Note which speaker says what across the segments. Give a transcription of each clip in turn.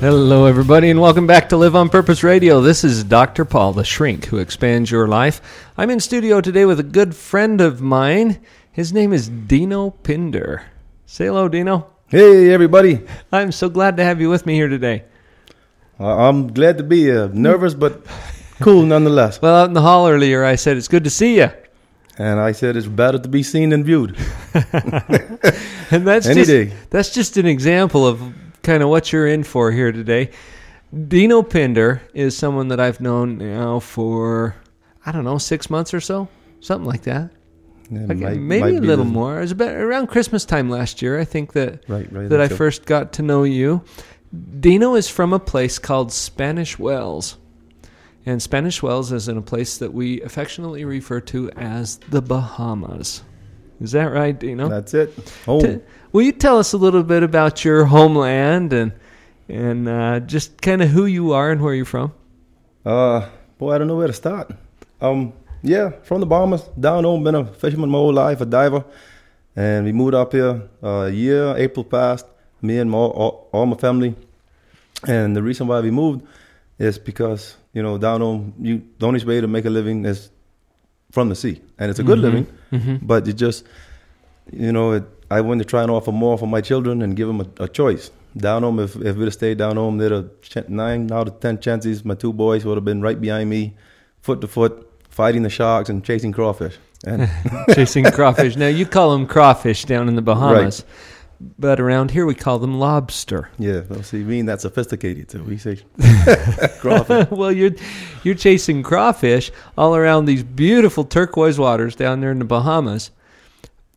Speaker 1: Hello, everybody, and welcome back to Live on Purpose Radio. This is Dr. Paul, the shrink who expands your life. I'm in studio today with a good friend of mine. His name is Dino Pinder. Say hello, Dino.
Speaker 2: Hey, everybody.
Speaker 1: I'm so glad to have you with me here today.
Speaker 2: Uh, I'm glad to be here. Nervous, but cool nonetheless.
Speaker 1: Well, out in the hall earlier, I said it's good to see you.
Speaker 2: And I said it's better to be seen than viewed.
Speaker 1: and that's
Speaker 2: Any
Speaker 1: just,
Speaker 2: day.
Speaker 1: That's just an example of kind of what you're in for here today. Dino Pinder is someone that I've known now for I don't know six months or so, something like that.
Speaker 2: Yeah,
Speaker 1: Okay,
Speaker 2: might-
Speaker 1: maybe
Speaker 2: might
Speaker 1: a little
Speaker 2: the-
Speaker 1: more. It was about around Christmas time last year. I think that
Speaker 2: Right, right.
Speaker 1: that I
Speaker 2: so-
Speaker 1: first got to know you. Dino is from a place called Spanish Wells. And Spanish Wells is in a place that we affectionately refer to as the Bahamas. Is that right, Dino?
Speaker 2: That's it. Oh,
Speaker 1: T- will you tell us a little bit about your homeland and and uh, just kind of who you are and where you're from?
Speaker 2: uh, boy, I don't know where to start. Um, yeah, from the Bahamas, down home, been a fisherman my whole life, a diver, and we moved up here uh, a year. April passed. Me and my, all, all my family, and the reason why we moved is because you know down home, you the only way to make a living is from the sea, and it's a good
Speaker 1: Mhm.
Speaker 2: living.
Speaker 1: Mm-hmm.
Speaker 2: but it just you know it, i want to try and offer more for my children and give them a, a choice down home if, if we'd have stayed down home there'd have ch- nine out of ten chances my two boys would have been right behind me foot to foot fighting the sharks and chasing crawfish and
Speaker 1: Chasing crawfish. Now you call them crawfish down in the Bahamas, but around here we call them lobster.
Speaker 2: yeah well see we ain't that sophisticated so we say crawfish
Speaker 1: well, you're you're chasing crawfish all around these beautiful turquoise waters down there in the Bahamas.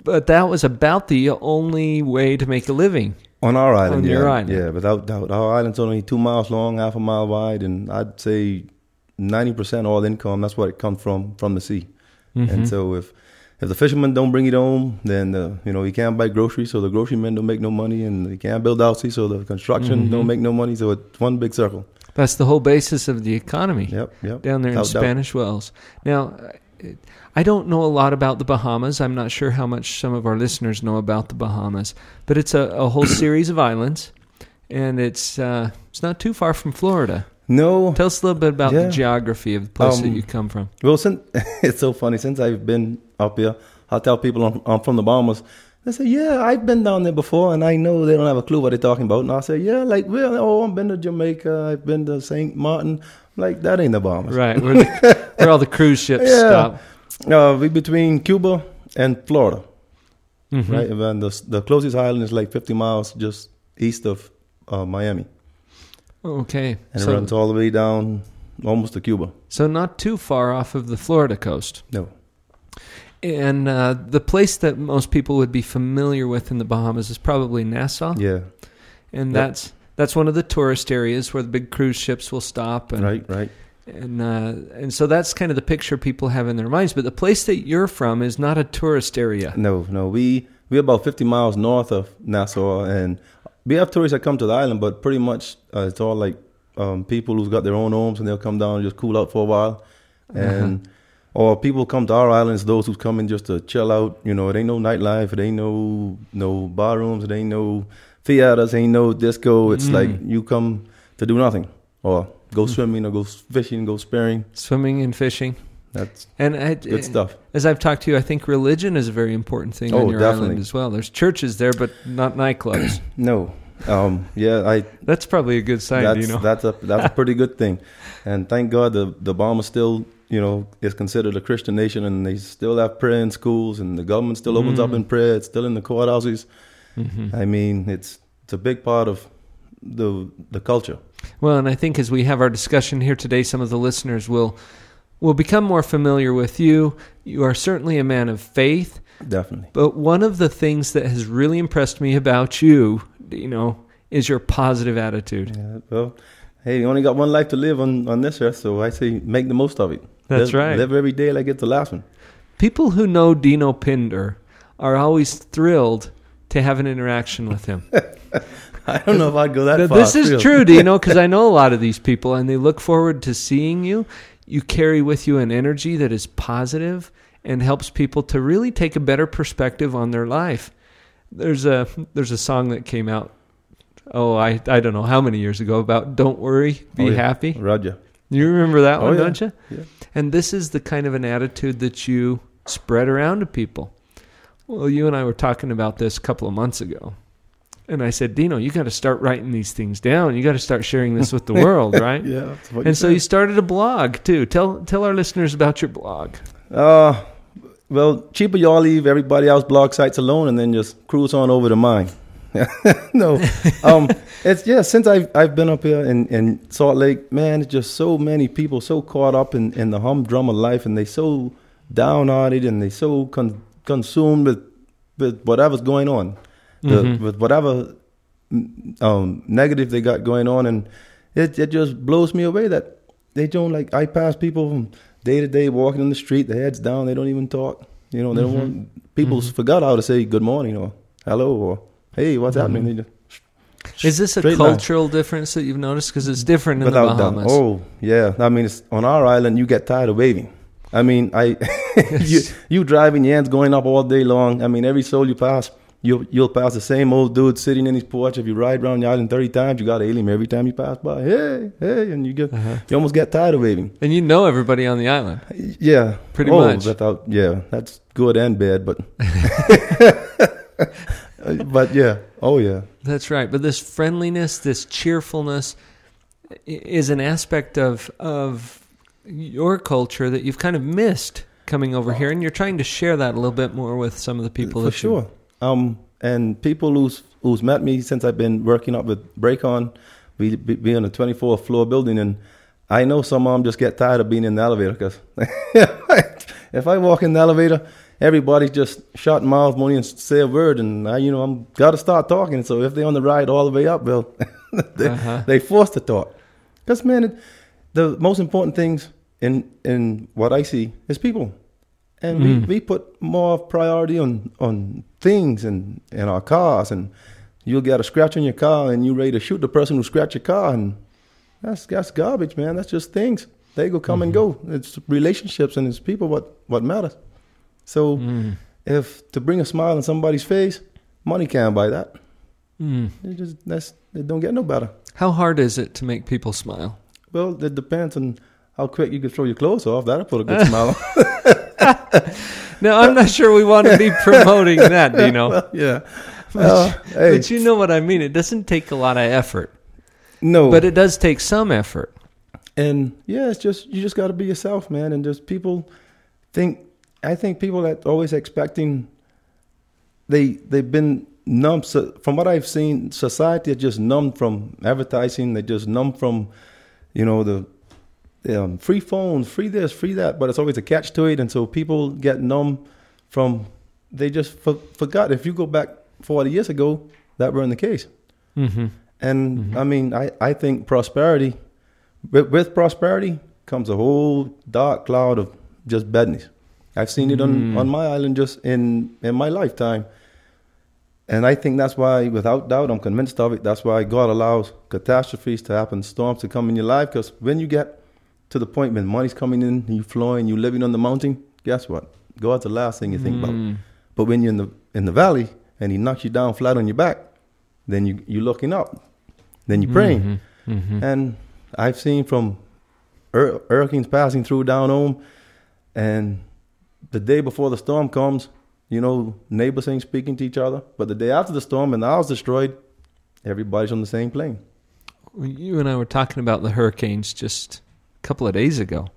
Speaker 1: But that was about the only way to make a living.
Speaker 2: on our island
Speaker 1: On
Speaker 2: yeah
Speaker 1: your island.
Speaker 2: yeah without doubt our island's only two miles long half a mile wide and i'd say 90% all income that's what it comes from from the sea
Speaker 1: Mhm.
Speaker 2: And so if if the fishermen don't bring it home, then uh, you know you can't buy groceries, so the grocery men don't make no money, and you can't build houses, so the construction
Speaker 1: Mhm.
Speaker 2: don't make no money. So it's one big circle.
Speaker 1: That's the whole basis of the economy.
Speaker 2: Yep, yep.
Speaker 1: down there in. Spanish Wells. Now, I don't know a lot about the Bahamas. I'm not sure how much some of our listeners know about the Bahamas, but it's a, a whole series of islands, and it's uh, it's not too far from Florida.
Speaker 2: No,
Speaker 1: Tell us a little bit about
Speaker 2: Yeah.
Speaker 1: the geography of the place that
Speaker 2: Um,
Speaker 1: you come from.
Speaker 2: well, since it's so funny since I've been up here, I tell people I'm, I'm from the Bahamas. They say, "Yeah, I've been down there before, and I know they don't have a clue what they're talking about." And I say, "Yeah, like, well, oh, I've been to Jamaica, I've been to Saint Martin. Like, that ain't the Bahamas,
Speaker 1: Right, where, the, where all the cruise ships
Speaker 2: Yeah.
Speaker 1: stop.
Speaker 2: Uh, we between Cuba and Florida.
Speaker 1: Mhm.
Speaker 2: right? And the the closest island is like 50 miles just east of uh, Miami,
Speaker 1: Okay,
Speaker 2: and it runs all the way down almost to Cuba.
Speaker 1: so not too far off of the Florida coast.
Speaker 2: No,
Speaker 1: And uh, the place that most people would be familiar with in the Bahamas is probably Nassau.
Speaker 2: yeah,
Speaker 1: and
Speaker 2: Yep.
Speaker 1: that's that's one of the tourist areas where the big cruise ships will stop and
Speaker 2: right, right.
Speaker 1: and uh, and so that's kind of the picture people have in their minds but the place that you're from is not a tourist area
Speaker 2: No, no, we we're about 50 miles north of Nassau, and we have tourists that come to the island, but pretty much uh, it's all like um, people who've got their own homes, and they'll come down and just cool out for a while, and. Or people come to our islands, those who come in just to chill out. You know, it ain't no nightlife, it ain't no no bar rooms, it ain't no theaters, ain't no disco. It's
Speaker 1: Mm.
Speaker 2: like you come to do nothing, or go swimming, or go fishing, go spearing.
Speaker 1: swimming and fishing
Speaker 2: That's
Speaker 1: and I,
Speaker 2: good stuff.
Speaker 1: as I've talked to you I think religion is a very important thing on
Speaker 2: Oh,
Speaker 1: your
Speaker 2: definitely.
Speaker 1: island as well there's churches there but not nightclubs
Speaker 2: No, um, yeah, I
Speaker 1: that's probably a good sign
Speaker 2: that's
Speaker 1: you know
Speaker 2: that's a that's a pretty good thing, and thank God the the Bahamas still you know is considered a Christian nation, and they still have prayer in schools, and the government still opens up
Speaker 1: Mm.
Speaker 2: in prayer. It's still in the courthouses.
Speaker 1: Mhm.
Speaker 2: I mean, it's it's a big part of the the culture.
Speaker 1: Well, and I think as we have our discussion here today, some of the listeners will will become more familiar with you. You are certainly a man of faith,
Speaker 2: Definitely.
Speaker 1: but one of the things that has really impressed me about you, you know, is your positive attitude.
Speaker 2: Yeah, well, hey, you only got one life to live on, on this earth, so I say make the most of it.
Speaker 1: That's
Speaker 2: live,
Speaker 1: right.
Speaker 2: Live every day like it's the last one.
Speaker 1: People who know Dino Pinder are always thrilled to have an interaction with him.
Speaker 2: I don't know if I'd go that far.
Speaker 1: this is true, Dino, because I know a lot of these people, and they look forward to seeing you. You carry with you an energy that is positive and helps people to really take a better perspective on their life. There's a there's a song that came out. Oh, I I don't know how many years ago about "Don't worry, be
Speaker 2: Oh, yeah.
Speaker 1: happy."
Speaker 2: Roger.
Speaker 1: You remember that
Speaker 2: Oh,
Speaker 1: one,
Speaker 2: yeah.
Speaker 1: don't you?
Speaker 2: Yeah.
Speaker 1: And this is the kind of an attitude that you spread around to people. Well, you and I were talking about this a couple of months ago. And I said, Dino, you got to start writing these things down. You got to start sharing this with the world, right?
Speaker 2: Yeah. That's what
Speaker 1: And so
Speaker 2: said.
Speaker 1: you started a blog too. Tell tell our listeners about your blog.
Speaker 2: Uh, well, cheaper y'all leave everybody else blog sites alone and then just cruise on over to mine. no, um, it's yeah. Since I've I've been up here in, in Salt Lake, man, it's just so many people so caught up in, in the humdrum of life, and they so downhearted, and they so con- consumed with with whatever's going on, the,
Speaker 1: Mhm.
Speaker 2: with whatever mm, um, negative they got going on, and it it just blows me away that they don't like. I pass people from day to day walking in the street, their heads down, they don't even talk. You know, they
Speaker 1: Mhm.
Speaker 2: don't want. People
Speaker 1: Mhm.
Speaker 2: forgot how to say good morning or hello or hey, what's happening? They just
Speaker 1: Is this a
Speaker 2: Straight line.
Speaker 1: cultural difference that you've noticed? Because it's different in
Speaker 2: without
Speaker 1: the. Bahamas.
Speaker 2: Oh yeah, I mean, it's on our island. You get tired of waving. I mean, I you you driving your hands going up all day long. I mean, every soul you pass, you you'll pass the same old dude sitting in his porch. If you ride around the island thirty times, you got to hail him every time you pass by. Hey, hey, and you get
Speaker 1: Uh-huh.
Speaker 2: you almost get tired of waving.
Speaker 1: And you know everybody on the island.
Speaker 2: Yeah,
Speaker 1: Pretty
Speaker 2: oh,
Speaker 1: much.
Speaker 2: Without, yeah, that's good and bad, but but yeah, oh yeah,
Speaker 1: That's right. But this friendliness, this cheerfulness is an aspect of of your culture that you've kind of missed coming over here and you're trying to share that a little bit more with some of the people
Speaker 2: for
Speaker 1: you-
Speaker 2: sure. Um, and people who's who's met me since I've been working up with Break On, we be, be on a 24th floor building, and I know some of them just get tired of being in the elevator because if I walk in the elevator, everybody's just shut mouth money and say a word, and I, you know, I'm got to start talking. So if they're on the ride all the way up, well, they,
Speaker 1: Uh-huh.
Speaker 2: they forced to talk. Because man, it, the most important things in in what I see is people, and
Speaker 1: Mm.
Speaker 2: we, we put more priority on on things and in our cars, and you'll get a scratch on your car, and you're ready to shoot the person who scratched your car, and that's that's garbage, man. That's just things. They go come and go. It's relationships and it's people what what matters. So
Speaker 1: Mm.
Speaker 2: if to bring a smile on somebody's face, money can't buy that.
Speaker 1: Mm.
Speaker 2: It just that's it don't get no better.
Speaker 1: How hard is it to make people smile?
Speaker 2: Well, it depends on how quick you can throw your clothes off. That'll put a good smile on.
Speaker 1: No, I'm not sure we want to be promoting that, Dino.
Speaker 2: Well, yeah. Uh, hey,
Speaker 1: But you know what I mean. It doesn't take a lot of effort,
Speaker 2: no.
Speaker 1: but it does take some effort.
Speaker 2: and yeah, it's just you just got to be yourself, man. And just people think. I think people that always expecting. They they've been numb. So from what I've seen, society is just numb from advertising. They just numb from, you know, the um, free phones, free this, free that. But it's always a catch to it, and so people get numb from. They just for, forgot. If you go back forty years ago, that weren't the case.
Speaker 1: Mm-hmm.
Speaker 2: And
Speaker 1: Mhm.
Speaker 2: I mean, I, I think prosperity, with, with prosperity comes a whole dark cloud of just badness. I've seen it on,
Speaker 1: Mm.
Speaker 2: on my island just in, in my lifetime. And I think that's why, without doubt, I'm convinced of it. That's why God allows catastrophes to happen, storms to come in your life. Because when you get to the point when money's coming in, you flowing, you living on the mountain, guess what? God's the last thing you think about.
Speaker 1: Mm.
Speaker 2: But when you're in the in the valley and He knocks you down flat on your back, then you you're looking up, then you're praying.
Speaker 1: Mhm. Mhm.
Speaker 2: And I've seen from hur- hurricanes passing through down home, and the day before the storm comes, you know, neighbors ain't speaking to each other. But the day after the storm and the house destroyed, everybody's on the same plane.
Speaker 1: You and I were talking about the hurricanes just a couple of days ago.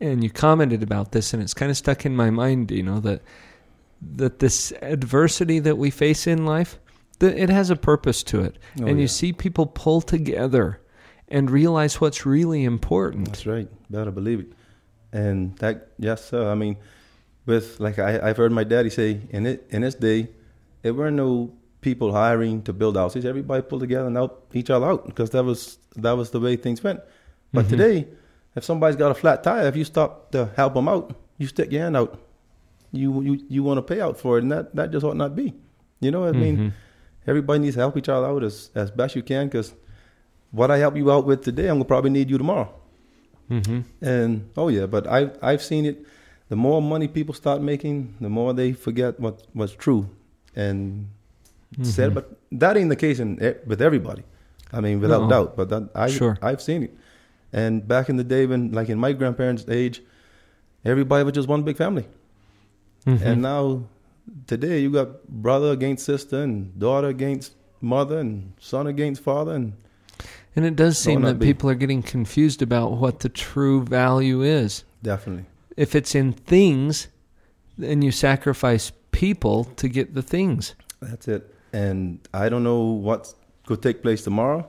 Speaker 1: And you commented about this and it's kind of stuck in my mind, you know, that that this adversity that we face in life, that it has a purpose to it.
Speaker 2: Oh,
Speaker 1: and
Speaker 2: yeah.
Speaker 1: you see people pull together and realize what's really important.
Speaker 2: That's right. Better believe it. And that, yes, sir. I mean, with like I, I've heard my daddy say, in it in his day, there were no people hiring to build houses. Everybody pulled together and helped each other out because that was that was the way things went. But
Speaker 1: Mhm.
Speaker 2: today, if somebody's got a flat tire, if you stop to help them out, you stick your hand out. You you you want to pay out for it, and that that just ought not be. You know, what I mean,
Speaker 1: Mhm.
Speaker 2: everybody needs to help each other out as as best you can because what I help you out with today, I'm gonna probably need you tomorrow.
Speaker 1: Mhm.
Speaker 2: And oh yeah, but I I've seen it. The more money people start making, the more they forget what what's true. And said,
Speaker 1: Mhm.
Speaker 2: but that ain't the case in with everybody. I mean, without
Speaker 1: No.
Speaker 2: doubt. But that I
Speaker 1: Sure.
Speaker 2: I've seen it. And back in the day, when like in my grandparents' age, everybody was just one big family.
Speaker 1: Mhm.
Speaker 2: And now today, you got brother against sister, and daughter against mother, and son against father, and
Speaker 1: And it does seem that
Speaker 2: be.
Speaker 1: people are getting confused about what the true value is.
Speaker 2: definitely.
Speaker 1: If it's in things, then you sacrifice people to get the things.
Speaker 2: That's it. And I don't know what could take place tomorrow,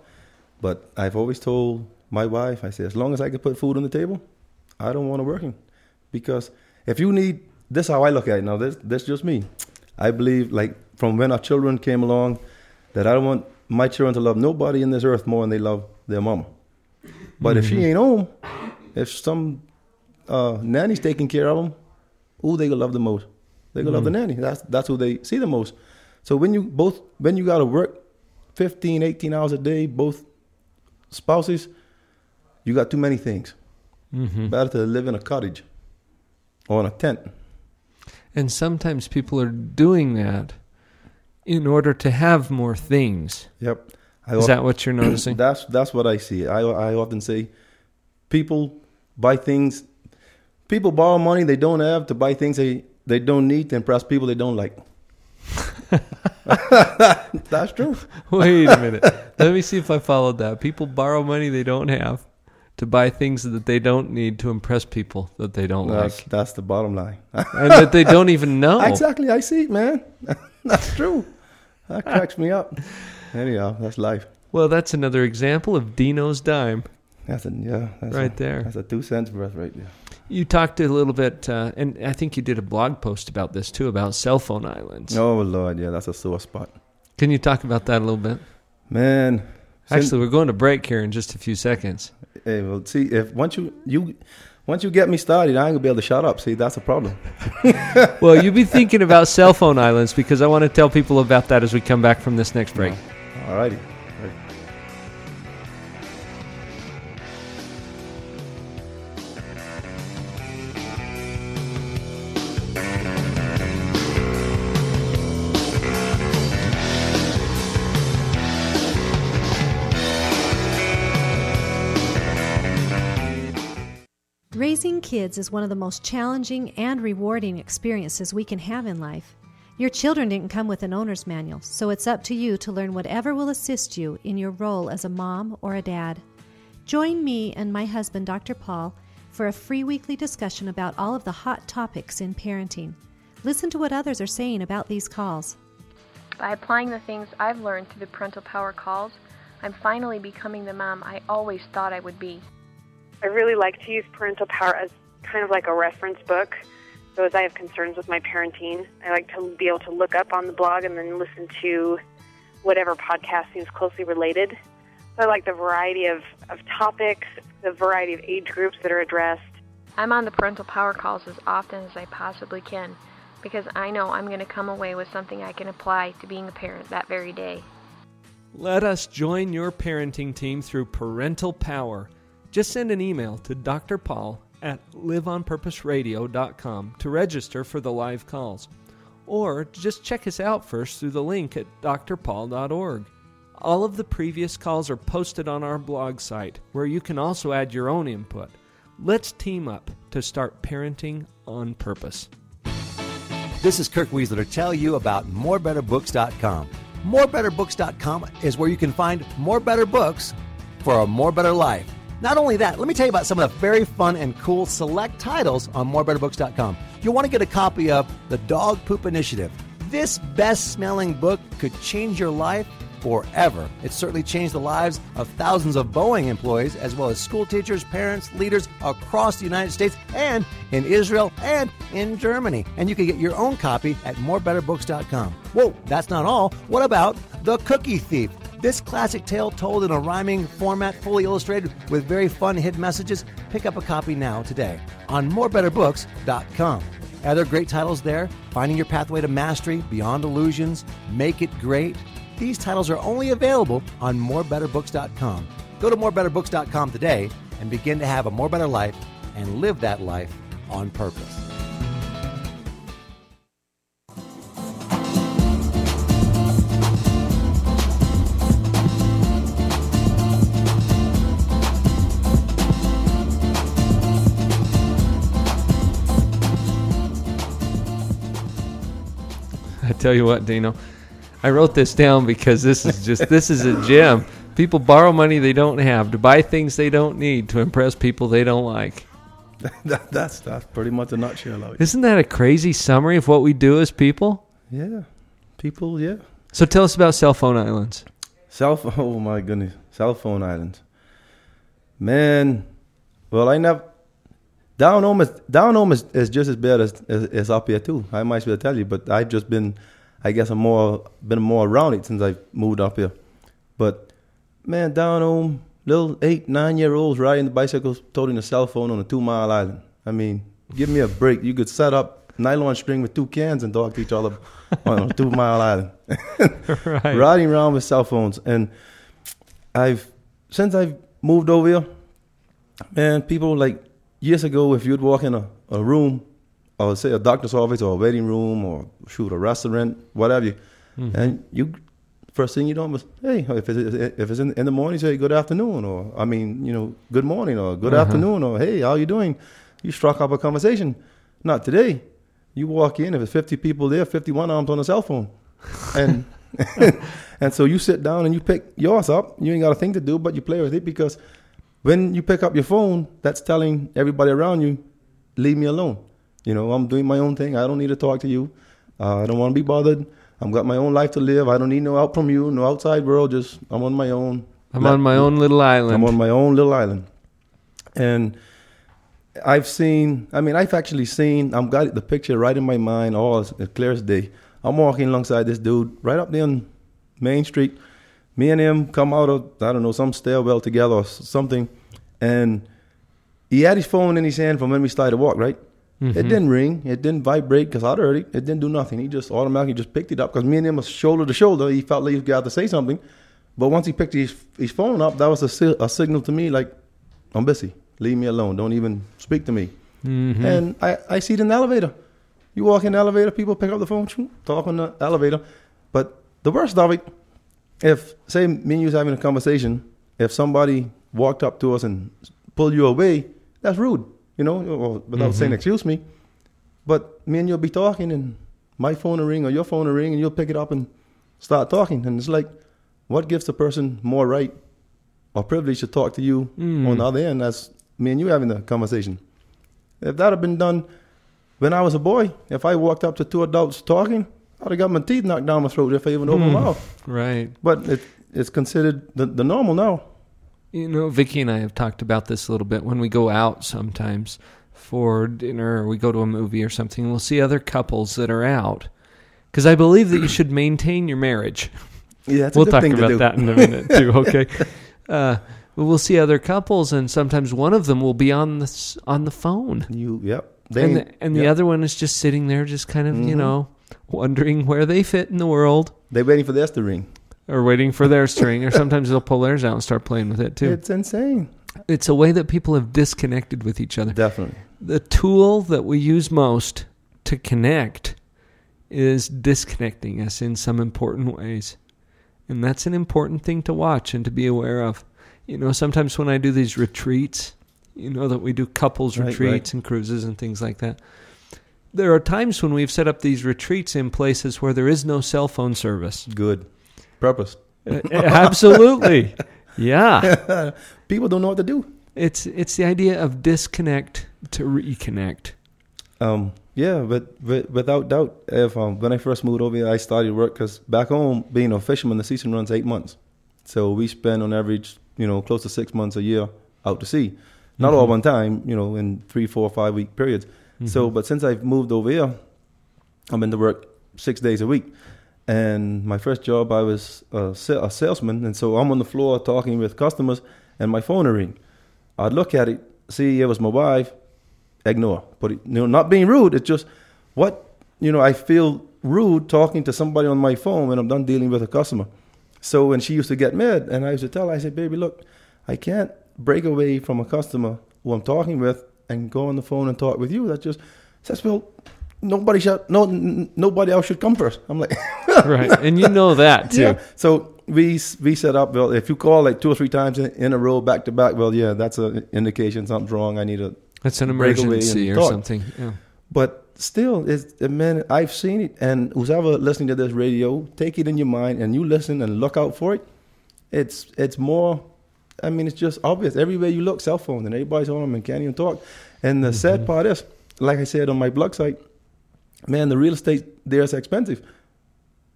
Speaker 2: but I've always told my wife, I say, as long as I can put food on the table, I don't want to working. Because if you need, this is how I look at it now, this, this just me. I believe, like, from when our children came along, that I don't want my children to love nobody in this earth more than they love their mama. But if she
Speaker 1: Mhm.
Speaker 2: ain't home, if some uh, nanny's taking care of them, who they gonna love the most? They gonna love the
Speaker 1: Mm.
Speaker 2: nanny. That's that's who they see the most. So when you both when you gotta work 15, 18 hours a day, both spouses, you got too many things.
Speaker 1: Mhm.
Speaker 2: Better to live in a cottage or in a tent.
Speaker 1: And sometimes people are doing that in order to have more things.
Speaker 2: Yep. I
Speaker 1: Is that what you're noticing?
Speaker 2: That's that's what I see. I I often say, people buy things. People borrow money they don't have to buy things they, they don't need to impress people they don't like. that's true.
Speaker 1: Wait a minute. Let me see if I followed that. People borrow money they don't have to buy things that they don't need to impress people that they don't
Speaker 2: That's
Speaker 1: like
Speaker 2: that's the bottom line.
Speaker 1: and that they don't even know.
Speaker 2: Exactly, I see it, man. that's true. That cracks me up. Anyhow, that's life.
Speaker 1: Well, that's another example of Dino's dime
Speaker 2: That's a yeah. That's
Speaker 1: right
Speaker 2: a,
Speaker 1: there.
Speaker 2: That's a two cents breath right there.
Speaker 1: You talked a little bit, uh, and I think you did a blog post about this too, about cell phone islands.
Speaker 2: Oh Lord, yeah, that's a sore spot,
Speaker 1: Can you talk about that a little bit?
Speaker 2: man.
Speaker 1: Actually, we're going to break here in just a few seconds.
Speaker 2: Hey, well, see, if once you you once you get me started, I ain't gonna be able to shut up. See, that's a problem.
Speaker 1: Well, you be thinking about cell phone islands because I want to tell people about that as we come back from this next break.
Speaker 2: All righty.
Speaker 3: Kids is one of the most challenging and rewarding experiences we can have in life. Your children didn't come with an owner's manual, so it's up to you to learn whatever will assist you in your role as a mom or a dad. Join me and my husband, Dr. Paul, for a free weekly discussion about all of the hot topics in parenting. Listen to what others are saying about these calls.
Speaker 4: By applying the things I've learned through the parental power calls, I'm finally becoming the mom I always thought I would be.
Speaker 5: I really like to use parental power as kind of like a reference book. So as I have concerns with my parenting, I like to be able to look up on the blog and then listen to whatever podcast seems closely related. So I like the variety of, of topics, the variety of age groups that are addressed.
Speaker 4: I'm on the parental power calls as often as I possibly can because I know I'm going to come away with something I can apply to being a parent that very day.
Speaker 1: Let us join your parenting team through Parental Power. Just send an email to Dr. At liveonpurposeradio.com to register for the live calls. Or just check us out first through the link at drpaul.org. All of the previous calls are posted on our blog site, where you can also add your own input. Let's team up to start parenting on purpose.
Speaker 6: This is Kirk Weisler to tell you about morebetterbooks.com. Morebetterbooks.com is where you can find more better books for a more better life. Not only that, let me tell you about some of the very fun and cool select titles on morebetterbooks.com. You'll want to get a copy of The Dog Poop Initiative. This best smelling book could change your life forever. It's certainly changed the lives of thousands of Boeing employees, as well as school teachers, parents, leaders across the United States and in Israel and in Germany. And you can get your own copy at morebetterbooks.com. Whoa, that's not all. What about The Cookie Thief? This classic tale told in a rhyming format, fully illustrated with very fun hidden messages. Pick up a copy now today on morebetterbooks.com. Other great titles there Finding Your Pathway to Mastery, Beyond Illusions, Make It Great. These titles are only available on morebetterbooks.com. Go to morebetterbooks.com today and begin to have a more better life and live that life on purpose.
Speaker 1: Tell you what, Dino, I wrote this down because this is just this is a gem. People borrow money they don't have to buy things they don't need to impress people they don't like.
Speaker 2: that, that's that's pretty much a nutshell of it.
Speaker 1: Isn't that a crazy summary of what we do as people?
Speaker 2: Yeah, people. Yeah,
Speaker 1: So tell us about cell phone islands.
Speaker 2: cell phone. Oh my goodness, cell phone islands. Man, well, I never. Down home is down home is, is just as bad as, as as up here too. I might as well tell you, but I've just been, I guess I'm more been more around it since I've moved up here. But man, down home, little eight nine year olds riding the bicycles, toting a cell phone on a two mile island. I mean, give me a break. You could set up nylon string with two cans and talk to each other on a two mile island.
Speaker 1: right.
Speaker 2: riding around with cell phones. And I've since I've moved over here, man, people like years ago, if you'd walk in a, a room, or say a doctor's office or a waiting room or shoot a restaurant, whatever, you, and you first thing you do is hey, if it's if it's in, in the morning, say good afternoon, or I mean, you know, good morning or good
Speaker 1: Uh-huh.
Speaker 2: afternoon, or hey, how you doing? You struck up a conversation. Not today. You walk in, if it's 50 people there, 51 arms on a cell phone. And and so you sit down and you pick yours up. You ain't got a thing to do, but you play with it because when you pick up your phone, that's telling everybody around you, leave me alone. You know, I'm doing my own thing. I don't need to talk to you. Uh, I don't want to be bothered. I've got my own life to live. I don't need no help from you, no outside world. Just I'm on my own.
Speaker 1: I'm on my own little island.
Speaker 2: I'm on my own little island. And I've seen, I mean, I've actually seen, I've got the picture right in my mind, all as as clear as day. I'm walking alongside this dude right up there on Main Street. Me and him come out of, I don't know, some stairwell together or something. And he had his phone in his hand from when we started to walk, right? It didn't ring. It didn't vibrate because I'd heard it. It didn't do nothing. He just automatically just picked it up because me and him was shoulder to shoulder. He felt like he got to say something. But once he picked his, his phone up, that was a, si- a signal to me like, I'm busy. Leave me alone. Don't even speak to me.
Speaker 1: Mm-hmm.
Speaker 2: And I, I see it in the elevator. You walk in the elevator, people pick up the phone, talk in the elevator. But the worst of it, if, say, me and you was having a conversation, if somebody walked up to us and pulled you away, that's rude, you know, oh, or without saying, mm-hmm. excuse me. But me and you'll be talking, and my phone will ring or your phone will ring, and you'll pick it up and start talking. And it's like, what gives the person more right or privilege to talk to you mm. on the other end as me and you having a conversation? If that had been done when I was a boy, if I walked up to two adults talking, I'd have got my teeth knocked down my throat if I even opened my mm. mouth.
Speaker 1: Right.
Speaker 2: But it, it's considered the, the normal now.
Speaker 1: You know, Vicky and I have talked about this a little bit when we go out sometimes for dinner or we go to a movie or something. We'll see other couples that are out. Because I believe that you should maintain your marriage.
Speaker 2: Yeah, that's
Speaker 1: we'll
Speaker 2: a good
Speaker 1: talk about that in a minute too. Okay. uh, but we'll see other couples, and sometimes one of them will be on the on the phone,
Speaker 2: You, yep. They
Speaker 1: and the, and the
Speaker 2: yep.
Speaker 1: other one is just sitting there, just kind of you
Speaker 2: Mhm.
Speaker 1: know wondering where they fit in the world,
Speaker 2: They're waiting for this to ring.
Speaker 1: Or waiting for their string, or sometimes they'll pull theirs out and start playing with it too.
Speaker 2: It's insane.
Speaker 1: It's a way that people have disconnected with each other.
Speaker 2: Definitely.
Speaker 1: The tool that we use most to connect is disconnecting us in some important ways. And that's an important thing to watch and to be aware of. You know, sometimes when I do these retreats, you know, that we do couples
Speaker 2: Right,
Speaker 1: retreats
Speaker 2: right.
Speaker 1: and cruises and things like that. There are times when we've set up these retreats in places where there is no cell phone service.
Speaker 2: Good. Purpose.
Speaker 1: Uh, Absolutely. Yeah.
Speaker 2: People don't know what to do.
Speaker 1: It's it's the idea of disconnect to reconnect.
Speaker 2: Um, yeah, but, but without doubt, if um, when I first moved over here, I started work because back home, being a fisherman, the season runs eight months. So we spend on average, you know, close to six months a year out to sea. Not all
Speaker 1: Mhm.
Speaker 2: one time, you know, in three, four, five week periods. So,
Speaker 1: Mhm.
Speaker 2: but since I've moved over here, I'm in to work six days a week. And my first job, I was a, a salesman, and so I'm on the floor talking with customers, and my phone ring. I'd look at it, see it was my wife, ignore. But it, you know, not being rude, it's just what you know. I feel rude talking to somebody on my phone when I'm done dealing with a customer. So when she used to get mad, and I used to tell her, I said, "Baby, look, I can't break away from a customer who I'm talking with and go on the phone and talk with you. That just says, well, nobody should, no, n- nobody else should come first. I'm like,
Speaker 1: right, and you know that too.
Speaker 2: yeah. So we we set up. Well, if you call like two or three times in, in a row, back to back, well, yeah, that's an indication something's wrong. I need a.
Speaker 1: That's an emergency or
Speaker 2: talk.
Speaker 1: something. Yeah.
Speaker 2: But still, it's man. I've seen it, and who's ever listening to this radio, take it in your mind, and you listen and look out for it. It's it's more. I mean, it's just obvious. Everywhere you look, cell phones, and everybody's on them and can't even talk. And the sad mm-hmm. part is, like I said on my blog site, man, the real estate there is expensive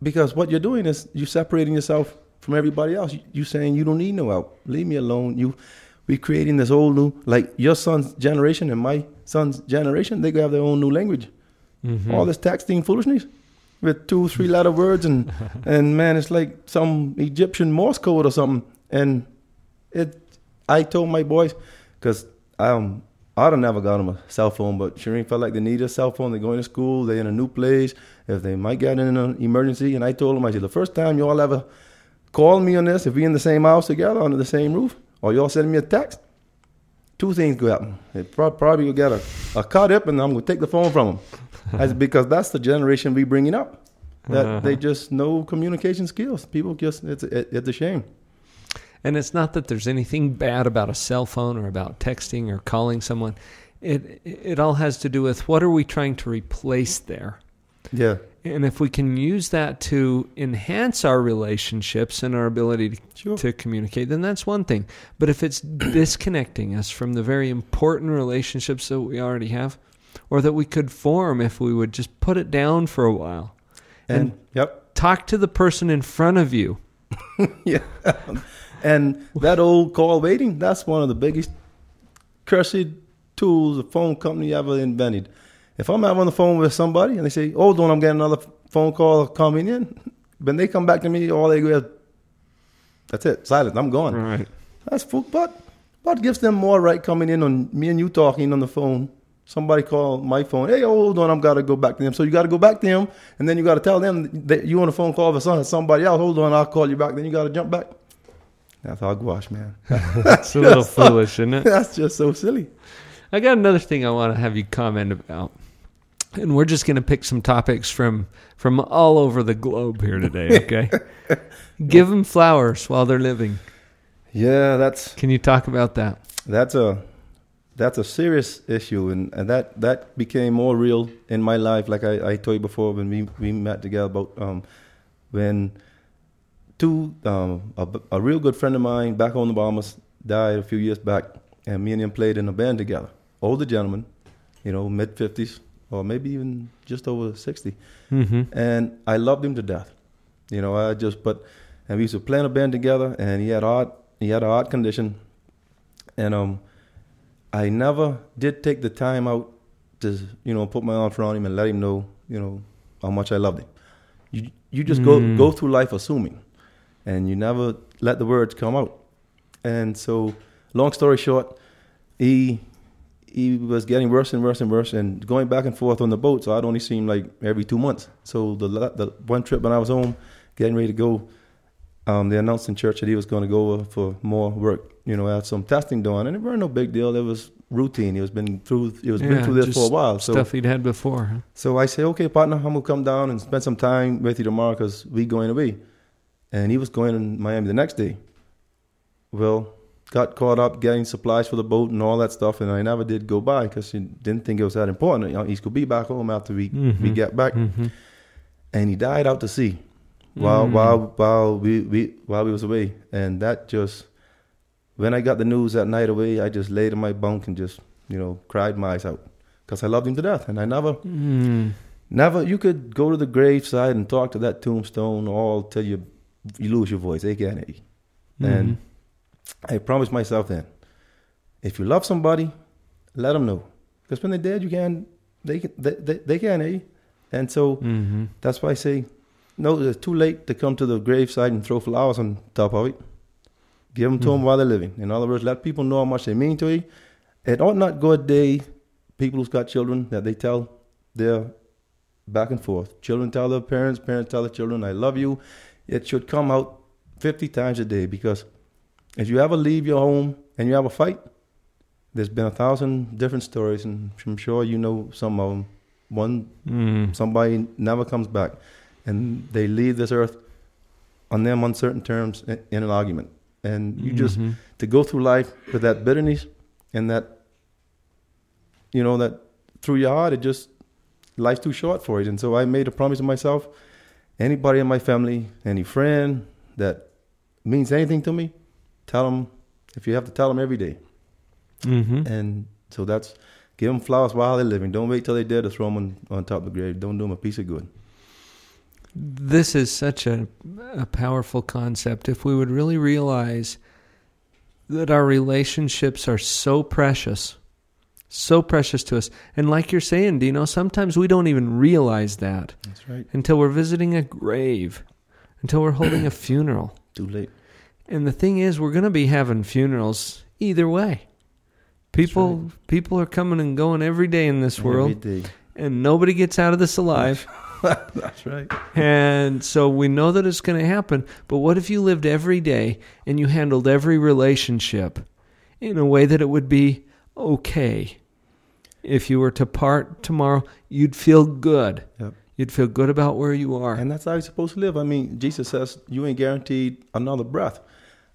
Speaker 2: because what you're doing is you're separating yourself from everybody else. You, you saying you don't need no help. Leave me alone. You, we creating this whole new like your son's generation and my son's generation. They have their own new language.
Speaker 1: Mhm.
Speaker 2: All this texting foolishness with two, three letter words and and man, it's like some Egyptian Morse code or something. And it, I told my boys because um. I'd have never got them a cell phone, but Shireen felt like they need a cell phone. They're going to school. They're in a new place. If they might get in an emergency, and I told them, I said, the first time y'all ever call me on this, if we in the same house together under the same roof, or y'all sending me a text, two things could happen. It prob- probably will get a, a cut up, and I'm going to take the phone from them. I said, because that's the generation we bringing up. That they just no communication skills. People just it's it, it's a shame.
Speaker 1: And it's not that there's anything bad about a cell phone or about texting or calling someone. It it all has to do with what are we trying to replace there.
Speaker 2: Yeah,
Speaker 1: And if we can use that to enhance our relationships and our ability to,
Speaker 2: Sure.
Speaker 1: to communicate, then that's one thing. But if it's disconnecting us from the very important relationships that we already have, or that we could form if we would just put it down for a while
Speaker 2: and,
Speaker 1: and
Speaker 2: yep,
Speaker 1: talk to the person in front of you.
Speaker 2: yeah. And that old call waiting, that's one of the biggest cursed tools a phone company ever invented. If I'm having on the phone with somebody and they say, oh, "Hold on, I'm getting another phone call coming in," when they come back to me, all they go is, "That's it, silence. I'm gone."
Speaker 1: Right.
Speaker 2: That's full, but what gives them more right coming in on me and you talking on the phone? Somebody call my phone. Hey, oh, hold on, I'm gotta go back to them. So you gotta go back to them, and then you gotta tell them that you on a phone call with somebody else. Hold on, I'll call you back. Then you gotta jump back. That's hogwash, man.
Speaker 1: It's a little foolish, isn't it?
Speaker 2: That's just so silly.
Speaker 1: I got another thing I want to have you comment about. And we're just going to pick some topics from from all over the globe here today, okay? Give them flowers while they're living.
Speaker 2: Yeah, that's
Speaker 1: Can you talk about that?
Speaker 2: that's a that's a serious issue, and, and that that became more real in my life. Like I, I told you before when we we met together about um, when two um, a, a real good friend of mine back on the Bahamas died a few years back, and me and him played in a band together. Older gentleman, you know, mid fifties or maybe even just over sixty,
Speaker 1: Mm-hmm.
Speaker 2: and I loved him to death. You know, I just but and we used to play in a band together, and he had art he had a heart condition, and um, I never did take the time out to you know put my arms around him and let him know you know how much I loved him. You you just
Speaker 1: Mm.
Speaker 2: go go through life assuming, and you never let the words come out. And so, long story short, he he was getting worse and worse and worse, and going back and forth on the boat. So I'd only see him like every two months. So the the one trip when I was home, getting ready to go, um, they announced in church that he was going to go for more work. You know, had some testing done, and it was no big deal. It was routine. He was been through. He was been through this for a while. So
Speaker 1: stuff he'd had before. Huh?
Speaker 2: so I say, okay, partner, I'm gonna come down and spend some time with you tomorrow because we going away. And he was going in Miami the next day. Well, got caught up getting supplies for the boat and all that stuff, and I never did go by because he didn't think it was that important. You know, he could be back home after we we
Speaker 1: Mhm.
Speaker 2: get back.
Speaker 1: Mm-hmm.
Speaker 2: And he died out to sea while
Speaker 1: Mm.
Speaker 2: while while we, we while we was away, and that just when I got the news that night away, I just laid in my bunk and just you know cried my eyes out because I loved him to death, and I never,
Speaker 1: Mm.
Speaker 2: never. You could go to the graveside and talk to that tombstone all till you you lose your voice. They can't hear. And I promised myself then, if you love somebody, let them know, because when they're dead, you can't. They can, they, they, they can't hear you, and so
Speaker 1: Mm-hmm.
Speaker 2: that's why I say, no, it's too late to come to the graveside and throw flowers on top of it. Give them to them
Speaker 1: Mhm.
Speaker 2: while they're living. In other words, let people know how much they mean to you. It ought not go a day, people who's got children, that they tell their back and forth. Children tell their parents, parents tell their children, I love you. It should come out 50 times a day because if you ever leave your home and you have a fight, there's been a thousand different stories, and I'm sure you know some of them. One
Speaker 1: Mm.
Speaker 2: somebody never comes back and they leave this earth on them uncertain terms in, in an argument and you just
Speaker 1: Mhm.
Speaker 2: to go through life with that bitterness and that you know that through your heart it just life's too short for it and so i made a promise to myself anybody in my family any friend that means anything to me tell them if you have to tell them every day
Speaker 1: Mhm.
Speaker 2: and so that's give them flowers while they're living don't wait till they're dead to throw them on, on top of the grave don't do them a piece of good
Speaker 1: This is such a, a powerful concept. If we would really realize that our relationships are so precious, so precious to us. And like you're saying, Dino, sometimes we don't even realize that
Speaker 2: that's right
Speaker 1: until we're visiting a grave, until we're holding a funeral.
Speaker 2: too late
Speaker 1: And the thing is, we're going to be having funerals either way. People people are coming and going every day in this world,
Speaker 2: Every day.
Speaker 1: and nobody gets out of this alive.
Speaker 2: that's right
Speaker 1: And so we know that it's going to happen. But what if you lived every day and you handled every relationship in a way that it would be okay? If you were to part tomorrow, you'd feel good.
Speaker 2: Yep.
Speaker 1: You'd feel good about where you are.
Speaker 2: And that's how you're supposed to live. I mean, Jesus says you ain't guaranteed another breath.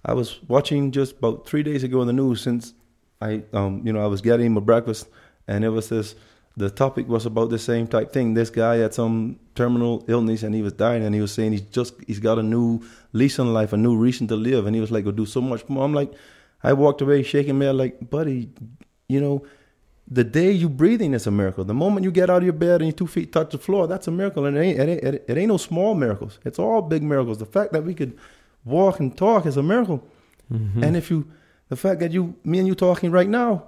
Speaker 2: I was watching just about three days ago in the news since I, um, you know, I was getting my breakfast, and it was this. The topic was about the same type thing. This guy had some terminal illness and he was dying, and he was saying he's just he's got a new lease on life, a new reason to live, and he was like, "Go do so much more." I'm like, I walked away shaking my head, like, buddy, you know, the day you breathing is a miracle. The moment you get out of your bed and your two feet touch the floor, that's a miracle. And it ain't, it ain't, it ain't no small miracles. It's all big miracles. The fact that we could walk and talk is a miracle.
Speaker 1: Mhm.
Speaker 2: And if you, the fact that you, me and you talking right now,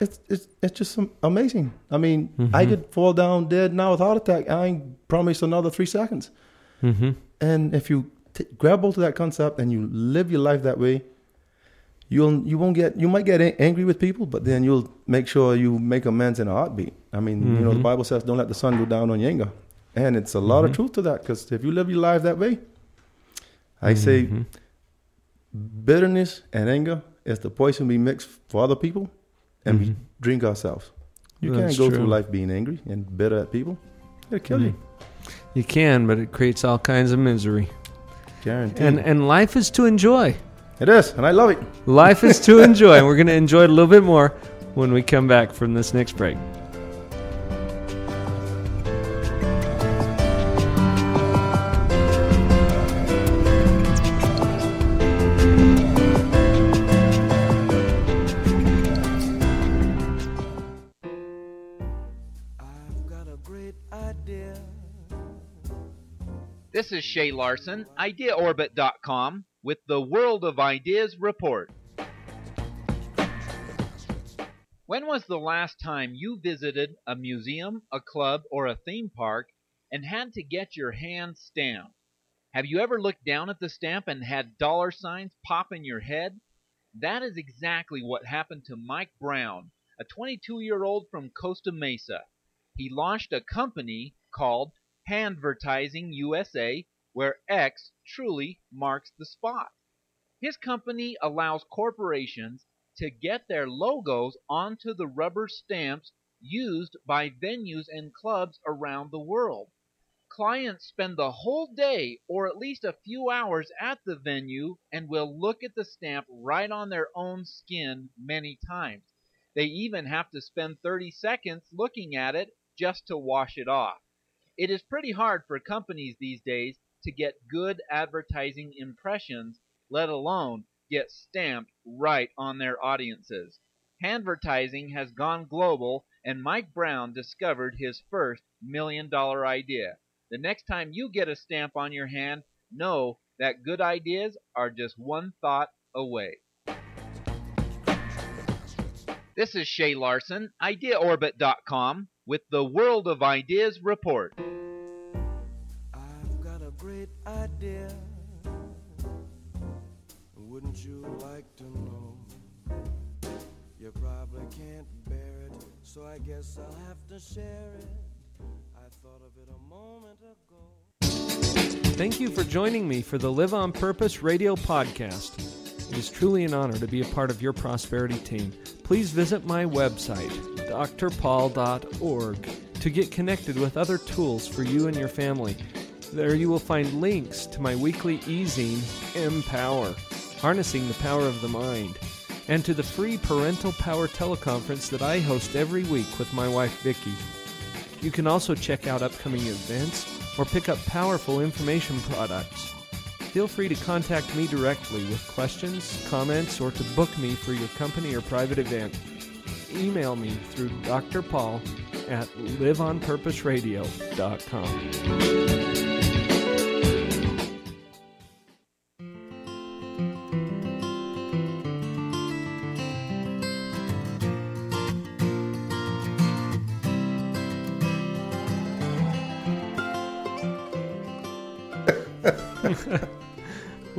Speaker 2: it's it's it's just amazing. I mean, I
Speaker 1: Mhm.
Speaker 2: could fall down dead now with heart attack. I ain't promised another three seconds.
Speaker 1: Mhm.
Speaker 2: And if you t- grab hold of that concept and you live your life that way, you'll you won't get you might get angry with people, but then you'll make sure you make amends in a heartbeat. I mean, you know, the
Speaker 1: Mhm.
Speaker 2: Bible says, "Don't let the sun go down on your anger," and it's a lot
Speaker 1: Mhm.
Speaker 2: of truth to that. Because if you live your life that way, I say
Speaker 1: Mhm.
Speaker 2: bitterness and anger is the poison we mix for other people, and we
Speaker 1: Mhm.
Speaker 2: drink ourselves. You
Speaker 1: That's
Speaker 2: can't go
Speaker 1: true.
Speaker 2: through life being angry and bitter at people. It'll kill you.
Speaker 1: You can, but it creates all kinds of misery.
Speaker 2: Guaranteed.
Speaker 1: And and life is to enjoy.
Speaker 2: It is, and I love it.
Speaker 1: Life is to enjoy, and we're going to enjoy it a little bit more when we come back from this next break.
Speaker 7: This is Shay Larson, IdeaOrbit.com, with the World of Ideas report. When was the last time you visited a museum, a club, or a theme park and had to get your hand stamped? Have you ever looked down at the stamp and had dollar signs pop in your head? That is exactly what happened to Mike Brown, a 22 year old from Costa Mesa. He launched a company called Handvertising USA, where X truly marks the spot. His company allows corporations to get their logos onto the rubber stamps used by venues and clubs around the world. Clients spend the whole day or at least a few hours at the venue and will look at the stamp right on their own skin many times. They even have to spend 30 seconds looking at it just to wash it off. It is pretty hard for companies these days to get good advertising impressions, let alone get stamped right on their audiences. Handvertising has gone global and Mike Brown discovered his first million dollar idea. The next time you get a stamp on your hand, know that good ideas are just one thought away. This is Shay Larson, IdeaOrbit.com, with the World of Ideas report.
Speaker 8: I've great idea. Wouldn't you like to know? You probably can't bear it, so I guess I'll have to share it. I thought of it a moment ago.
Speaker 1: Thank you for joining me for the Live on Purpose radio podcast. It is truly an honor to be a part of your prosperity team. Please visit my website, drpaul.org, to get connected with other tools for you and your family. There you will find links to my weekly e-zine, Empower, Harnessing the Power of the Mind, and to the free Parental Power teleconference that I host every week with my wife Vicki. You can also check out upcoming events or pick up powerful information products. Feel free to contact me directly with questions, comments, or to book me for your company or private event. Email me through Dr. Paul at liveonpurposeradio.com.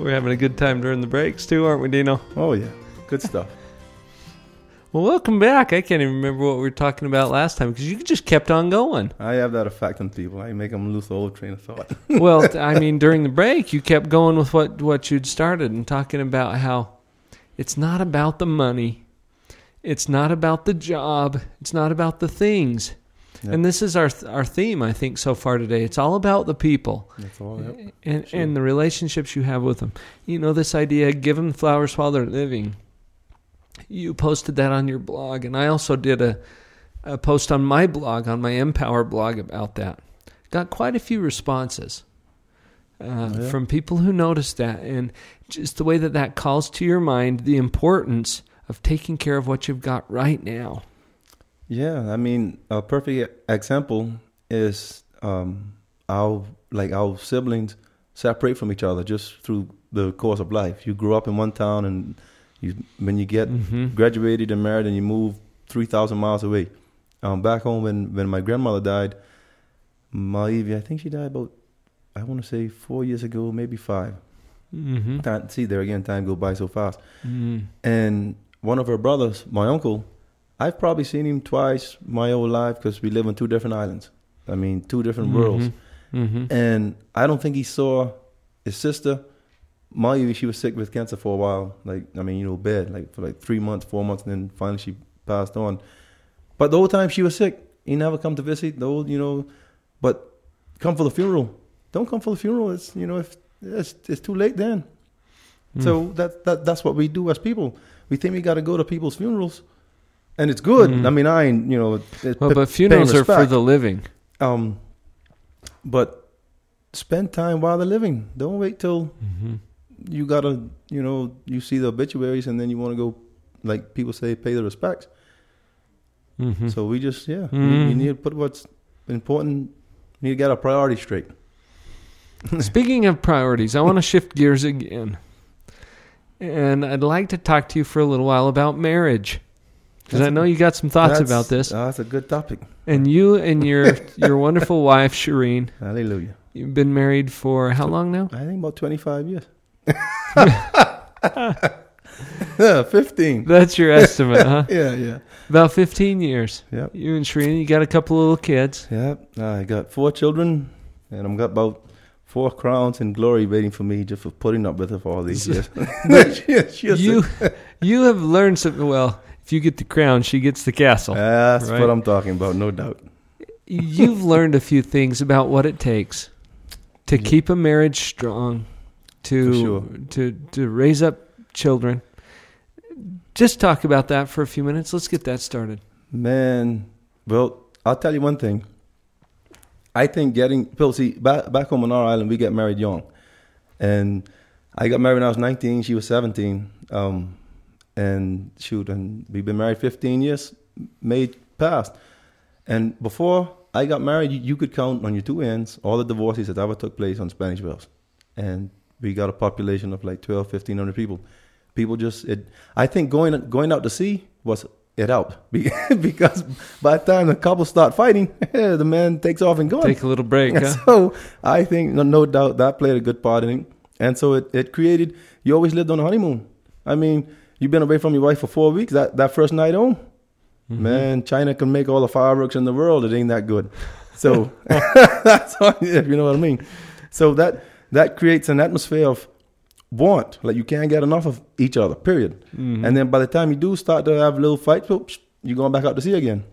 Speaker 1: We're having a good time during the breaks too, aren't we, Dino?
Speaker 2: Oh yeah, good stuff.
Speaker 1: Well, welcome back. I can't even remember what we were talking about last time because you just kept on going.
Speaker 2: I have that effect on people. I make them lose the whole train of thought.
Speaker 1: well, I mean, during the break, you kept going with what what you'd started and talking about how it's not about the money, it's not about the job, it's not about the things.
Speaker 2: Yep.
Speaker 1: And this is our our theme, I think, so far today. It's all about the people
Speaker 2: That's all. Yep.
Speaker 1: and
Speaker 2: Sure.
Speaker 1: and the relationships you have with them. You know, this idea: give them flowers while they're living. You posted that on your blog, and I also did a a post on my blog, on my Empower blog, about that. Got quite a few responses uh,
Speaker 2: Yeah.
Speaker 1: from people who noticed that, and just the way that that calls to your mind the importance of taking care of what you've got right now.
Speaker 2: Yeah, I mean, a perfect example is um, our like our siblings separate from each other just through the course of life. You grew up in one town, and you when you get
Speaker 1: Mhm.
Speaker 2: graduated and married, and you move three thousand miles away. Um, back home, when when my grandmother died, my I think she died about I want to say four years ago, maybe five.
Speaker 1: Mm-hmm.
Speaker 2: Time, see, there again, time go by so fast.
Speaker 1: Mm.
Speaker 2: And one of her brothers, my uncle, I've probably seen him twice my whole life because we live on two different islands. I mean, two different worlds.
Speaker 1: Mm-hmm.
Speaker 2: And I don't think he saw his sister. Mayu, she was sick with cancer for a while. Like, I mean, you know, bed, like for like three months, four months, and then finally she passed on. But the whole time she was sick, he never come to visit. The whole, you know, but come for the funeral. Don't come for the funeral. It's you know, if it's it's too late then.
Speaker 1: Mm.
Speaker 2: So that that that's what we do as people. We think we got to go to people's funerals, and it's good.
Speaker 1: Mm.
Speaker 2: I mean, I ain't, you know,
Speaker 1: Well,
Speaker 2: p-
Speaker 1: but funerals are for the living.
Speaker 2: um, but spend time while they're living. Don't wait till
Speaker 1: Mm-hmm.
Speaker 2: you gotta, you know, you see the obituaries and then you want to go, like people say, pay the respects.
Speaker 1: Mm-hmm.
Speaker 2: So we just, yeah, you,
Speaker 1: Mhm.
Speaker 2: you need to put what's important. You need to get our priorities straight.
Speaker 1: Speaking of priorities, I want to shift gears again. And I'd like to talk to you for a little while about marriage. Because I know you got some thoughts about this.
Speaker 2: Oh, that's a good topic.
Speaker 1: And you and your your wonderful wife, Shireen,
Speaker 2: Hallelujah.
Speaker 1: you've been married for how long now?
Speaker 2: I think about 25 years. yeah, 15.
Speaker 1: That's your estimate, huh?
Speaker 2: Yeah, yeah.
Speaker 1: About 15 years.
Speaker 2: Yep.
Speaker 1: You and Shireen, you got a couple little kids.
Speaker 2: Yep. I got four children, and I've got about four crowns and glory waiting for me just for putting up with her for all these years.
Speaker 1: You you have learned something. Well, if you get the crown, she gets the castle.
Speaker 2: That's
Speaker 1: Right.
Speaker 2: what I'm talking about, no doubt.
Speaker 1: You've learned a few things about what it takes to
Speaker 2: Yeah.
Speaker 1: keep a marriage strong, to
Speaker 2: sure.
Speaker 1: to to raise up children. Just talk about that for a few minutes. Let's get that started.
Speaker 2: Man, well, I'll tell you one thing. I think getting, Bill, see, back, back home on our island, we get married young. And I got married when I was 19, she was 17. Um, and shoot, and we've been married 15 years, made past. And before I got married, you, you could count on your two ends all the divorces that ever took place on Spanish Wells. And we got a population of like 12, 1500 people. People just, it, I think going going out to sea was, it helped. Be- because by the time the couple start fighting, the man takes off and goes.
Speaker 1: Take a little break, huh?
Speaker 2: So I think, no, no doubt, that played a good part in it. And so it, it created, you always lived on a honeymoon. I mean, you've been away from your wife for four weeks. That, that first night home,
Speaker 1: Mm-hmm.
Speaker 2: man, China can make all the fireworks in the world. It ain't that good. So that's if you know what I mean. So that that creates an atmosphere of want. Like you can't get enough of each other. Period.
Speaker 1: Mhm.
Speaker 2: And then by the time you do start to have little fights, whoops, you're going back out to sea again.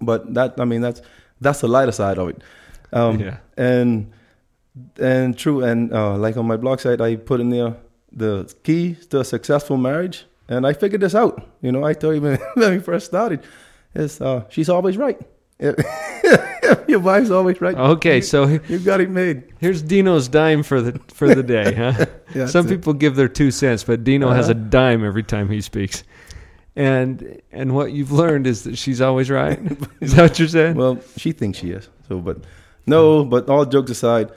Speaker 2: But that I mean that's that's the lighter side of it. Um,
Speaker 1: Yeah.
Speaker 2: And and true. And uh, like on my blog site, I put in there the key to a successful marriage. And I figured this out. You know, I told you when, when we first started, is uh, she's always right. Your wife's always right.
Speaker 1: Okay,
Speaker 2: You-
Speaker 1: so
Speaker 2: you got it made.
Speaker 1: Here's Dino's dime for the for the day, huh?
Speaker 2: Yeah,
Speaker 1: Some
Speaker 2: it.
Speaker 1: people give their two cents, but Dino has a
Speaker 2: Uh-huh.
Speaker 1: dime every time he speaks. And and what you've learned is that she's always right. Is that what you're saying?
Speaker 2: Well, she thinks she is. So, but no. But all jokes aside,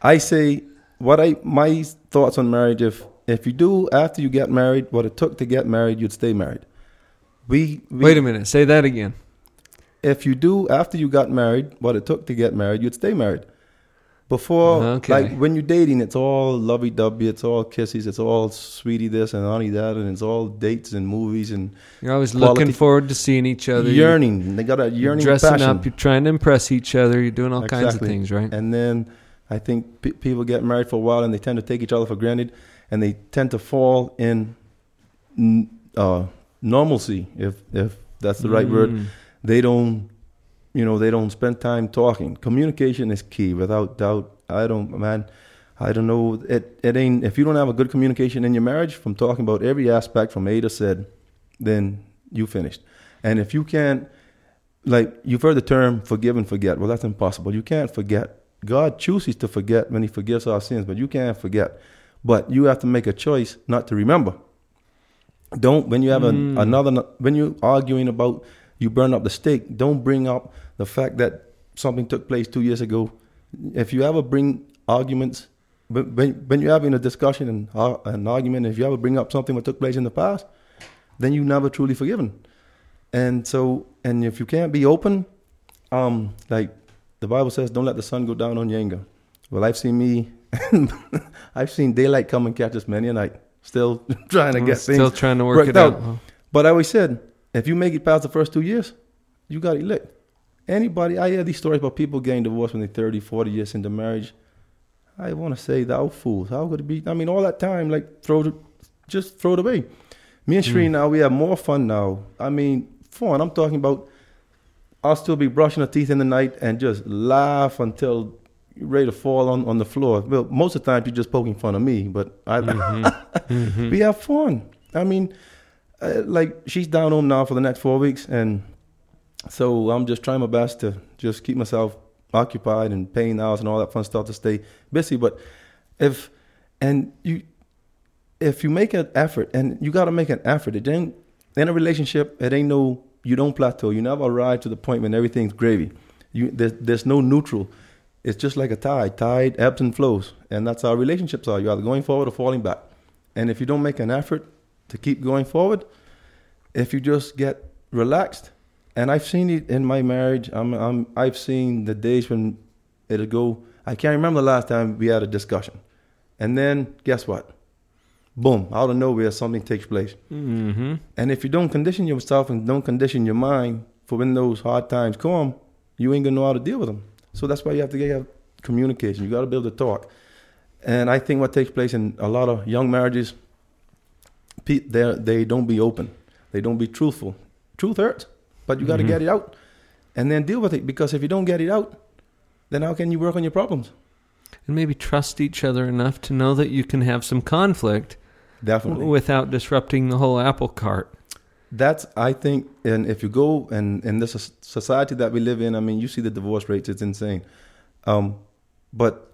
Speaker 2: I say what I my thoughts on marriage. If if you do after you get married what it took to get married, you'd stay married. We, we
Speaker 1: Wait a minute. Say that again.
Speaker 2: If you do after you got married what it took to get married, you'd stay married. Before,
Speaker 1: Okay.
Speaker 2: like when you're dating, it's all lovey dovey, it's all kisses, it's all sweetie this and honey that, and it's all dates and movies and
Speaker 1: You're always
Speaker 2: quality-
Speaker 1: looking forward to seeing each other. You're
Speaker 2: yearning. They got a yearning
Speaker 1: dressing
Speaker 2: passion.
Speaker 1: up. You're trying to impress each other. You're doing all kinds of things, right?
Speaker 2: And then I think pe- people get married for a while and they tend to take each other for granted, and they tend to fall in uh, normalcy, if if that's the right word.
Speaker 1: Mm.
Speaker 2: They don't, you know, they don't spend time talking. Communication is key, without doubt. I don't, man. I don't know. It it ain't if you don't have a good communication in your marriage, from talking about every aspect from A to Z, then you finished. And if you can't, like you've heard the term forgive and forget. Well, that's impossible. You can't forget. God chooses to forget when He forgives our sins, but you can't forget. But you have to make a choice not to remember. Don't when you have
Speaker 1: Mm.
Speaker 2: a, another when you're arguing about you burn up the steak. Don't bring up the fact that something took place two years ago. If you ever bring arguments, when when when you're having a discussion and uh, an argument, if you ever bring up something that took place in the past, then you never truly forgiven. And so, and if you can't be open, um, like the Bible says, don't let the sun go down on your anger. Well, I've seen me, I've seen daylight come and catch us many a night, still trying to get
Speaker 1: still
Speaker 2: things still
Speaker 1: trying to work it out,
Speaker 2: out.
Speaker 1: huh?
Speaker 2: But I always said, if you make it past the first two years, you got it lit. Anybody, I hear these stories about people getting divorced when they're 30, 40 years into marriage. I want to say, thou fools, how could it be? I mean, all that time, like, throw it, just throw it away. Me and Shireen
Speaker 1: Mm.
Speaker 2: now, we have more fun now. I mean, fun. I'm talking about, I'll still be brushing her teeth in the night and just laugh until you're ready to fall on, on the floor. Well, most of the time, you're just poking fun of me, but I,
Speaker 1: Mhm.
Speaker 2: we have fun. I mean, uh, like she's down home now for the next four weeks, and so I'm just trying my best to just keep myself occupied and paying house and all that fun stuff to stay busy. But if and you, if you make an effort, and you got to make an effort, it ain't in a relationship. It ain't no you don't plateau. You never arrive to the point when everything's gravy. You there's there's no neutral. It's just like a tide. Tide ebbs and flows, and that's how relationships are. You're either going forward or falling back. And if you don't make an effort to keep going forward, if you just get relaxed, and I've seen it in my marriage. I'm, I'm, I've seen the days when it'll go. I can't remember the last time we had a discussion, and then guess what? Boom! Out of nowhere, something takes place.
Speaker 1: Mm-hmm.
Speaker 2: And if you don't condition yourself and don't condition your mind for when those hard times come, you ain't gonna know how to deal with them. So that's why you have to get your communication. You got to be able to talk. And I think what takes place in a lot of young marriages, they they don't be open. They don't be truthful. Truth hurts, but you got to
Speaker 1: Mhm.
Speaker 2: get it out, and then deal with it. Because if you don't get it out, then how can you work on your problems?
Speaker 1: And maybe trust each other enough to know that you can have some conflict
Speaker 2: Definitely.
Speaker 1: w- without disrupting the whole apple cart.
Speaker 2: That's I think, and if you go and in this society that we live in, I mean, you see the divorce rates; it's insane. Um, but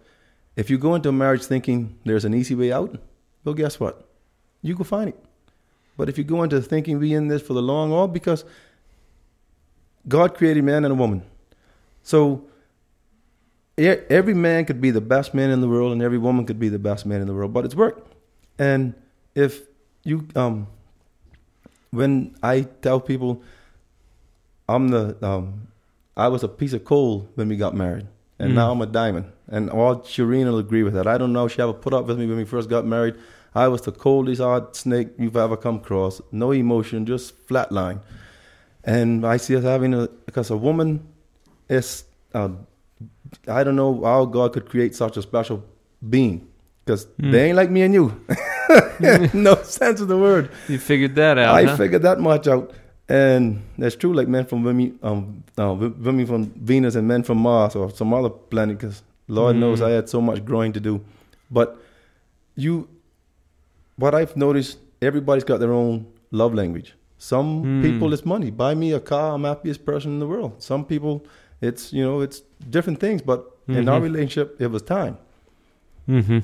Speaker 2: if you go into marriage thinking there's an easy way out, well, guess what? You can find it. But if you go into thinking we in this for the long haul, because God created man and a woman. So every man could be the best man in the world, and every woman could be the best man in the world. But it's work. And if you, um, when I tell people I'm the, um, I was a piece of coal when we got married, and
Speaker 1: Mm.
Speaker 2: now I'm a diamond. And all Shireen will agree with that. I don't know if she ever put up with me when we first got married. I was the coldest hard snake you've ever come across. No emotion, just flatline. And I see us having a because a woman is uh, I don't know how God could create such a special being because
Speaker 1: Hmm.
Speaker 2: they ain't like me and you. no sense of the word.
Speaker 1: You figured that out.
Speaker 2: I
Speaker 1: huh?
Speaker 2: figured that much out, and that's true. Like men from women, um, uh, women from Venus and men from Mars or some other planet. Because Lord
Speaker 1: Mm.
Speaker 2: knows I had so much growing to do. But you, what I've noticed, everybody's got their own love language. Some
Speaker 1: Mm.
Speaker 2: people it's money. Buy me a car, I'm happiest person in the world. Some people, it's you know, it's different things. But in our
Speaker 1: Mhm.
Speaker 2: relationship, it was time.
Speaker 1: Mm-hmm.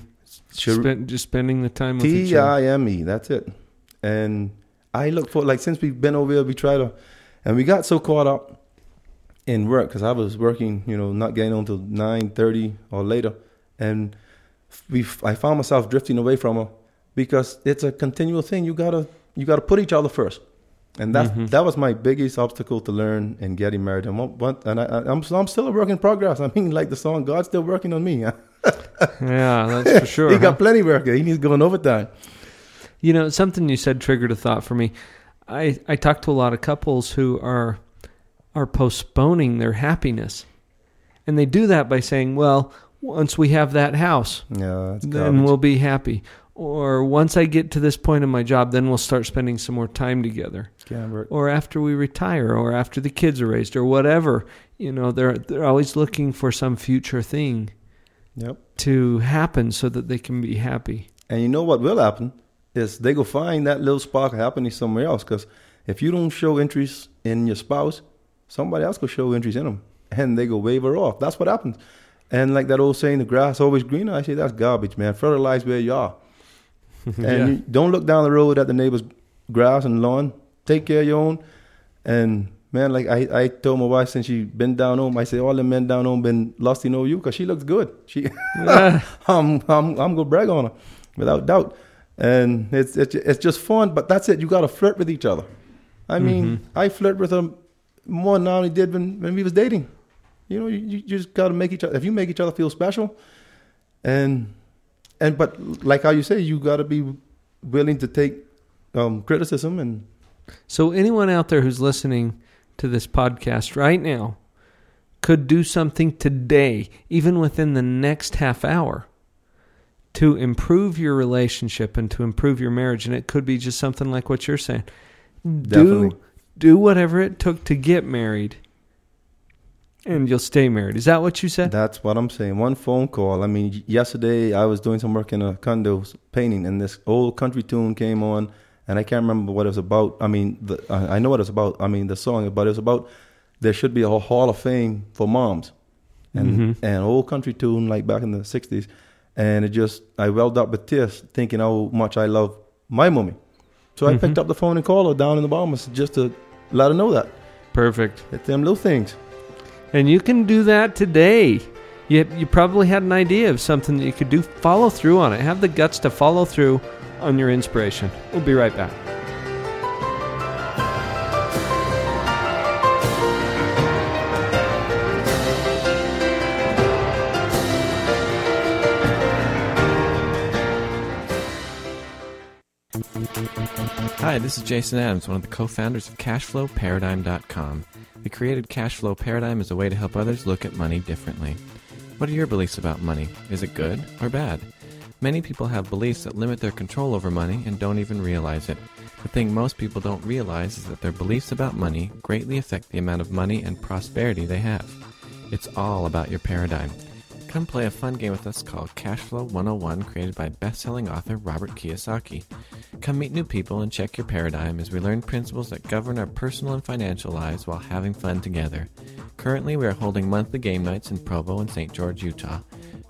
Speaker 1: Spend, just spending the time with each
Speaker 2: T
Speaker 1: other.
Speaker 2: I M E. That's it. And I look for like since we've been over here, we try to, and we got so caught up in work because I was working, you know, not getting on till nine thirty or later, and we I found myself drifting away from her because it's a continual thing. You gotta you gotta put each other first, and that
Speaker 1: Mhm.
Speaker 2: that was my biggest obstacle to learn in getting married. And what, what and I, I- I'm I'm still a work in progress. I mean, like the song, God's still working on me.
Speaker 1: Yeah, that's for sure.
Speaker 2: he
Speaker 1: huh?
Speaker 2: got plenty of work. He needs going overtime.
Speaker 1: You know, something you said triggered a thought for me. I I talk to a lot of couples who are are postponing their happiness. And they do that by saying, "Well, once we have that house,
Speaker 2: Yeah,
Speaker 1: then
Speaker 2: garbage.
Speaker 1: we'll be happy." Or once I get to this point in my job, then we'll start spending some more time together.
Speaker 2: Can't.
Speaker 1: Or after we retire, or after the kids are raised, or whatever. You know, they're they're always looking for some future thing
Speaker 2: Yep.
Speaker 1: to happen so that they can be happy.
Speaker 2: And you know what will happen is they go find that little spark of happiness somewhere else. Because if you don't show interest in your spouse, somebody else will show interest in them, and they go waver off. That's what happens. And like that old saying, "The grass always greener." I say that's garbage, man. Fertilize where you are, and
Speaker 1: Yeah.
Speaker 2: you don't look down the road at the neighbor's grass and lawn. Take care of your own. And man, like I, I told my wife since she been down home, I say all the men down home been lusting over you because she looks good. She, I'm, I'm, I'm gonna brag on her, without doubt. And it's, it's, it's just fun. But that's it. You gotta flirt with each other. I mean, mm-hmm. I flirt with her more now than I did when, when we was dating. You know, you, you just gotta make each other. If you make each other feel special, and and but like how you say, you gotta be willing to take um, criticism and
Speaker 1: So, anyone out there who's listening to this podcast right now could do something today, even within the next half hour, to improve your relationship and to improve your marriage. And it could be just something like what you're saying.
Speaker 2: Definitely.
Speaker 1: Do, do whatever it took to get married, and you'll stay married. Is that what you said?
Speaker 2: That's what I'm saying. One phone call. I mean, yesterday I was doing some work in a condo painting, and this old country tune came on, and I can't remember what it was about. I mean, the, I know what it's about. I mean, the song, but it was about there should be a hall of fame for moms, and
Speaker 1: Mhm.
Speaker 2: and old country tune like back in the '60s, and it just I welled up with tears thinking how much I love my mommy. So I
Speaker 1: Mhm.
Speaker 2: picked up the phone and called her down in the Bahamas just to let her know that
Speaker 1: Perfect.
Speaker 2: it's them little things.
Speaker 1: And you can do that today. You, you probably had an idea of something that you could do. Follow through on it. Have the guts to follow through on your inspiration. We'll be right back.
Speaker 9: Hi, this is Jason Adams, one of the co founders of CashflowParadigm.com. We created cash flow Paradigm is a way to help others look at money differently. What are your beliefs about money? Is it good or bad? Many people have beliefs that limit their control over money and don't even realize it. The thing most people don't realize is that their beliefs about money greatly affect the amount of money and prosperity they have. It's all about your paradigm. Come play a fun game with us called Cashflow 101, created by best-selling author Robert Kiyosaki. Come meet new people and check your paradigm as we learn principles that govern our personal and financial lives while having fun together. Currently, we are holding monthly game nights in Provo and St. George, Utah.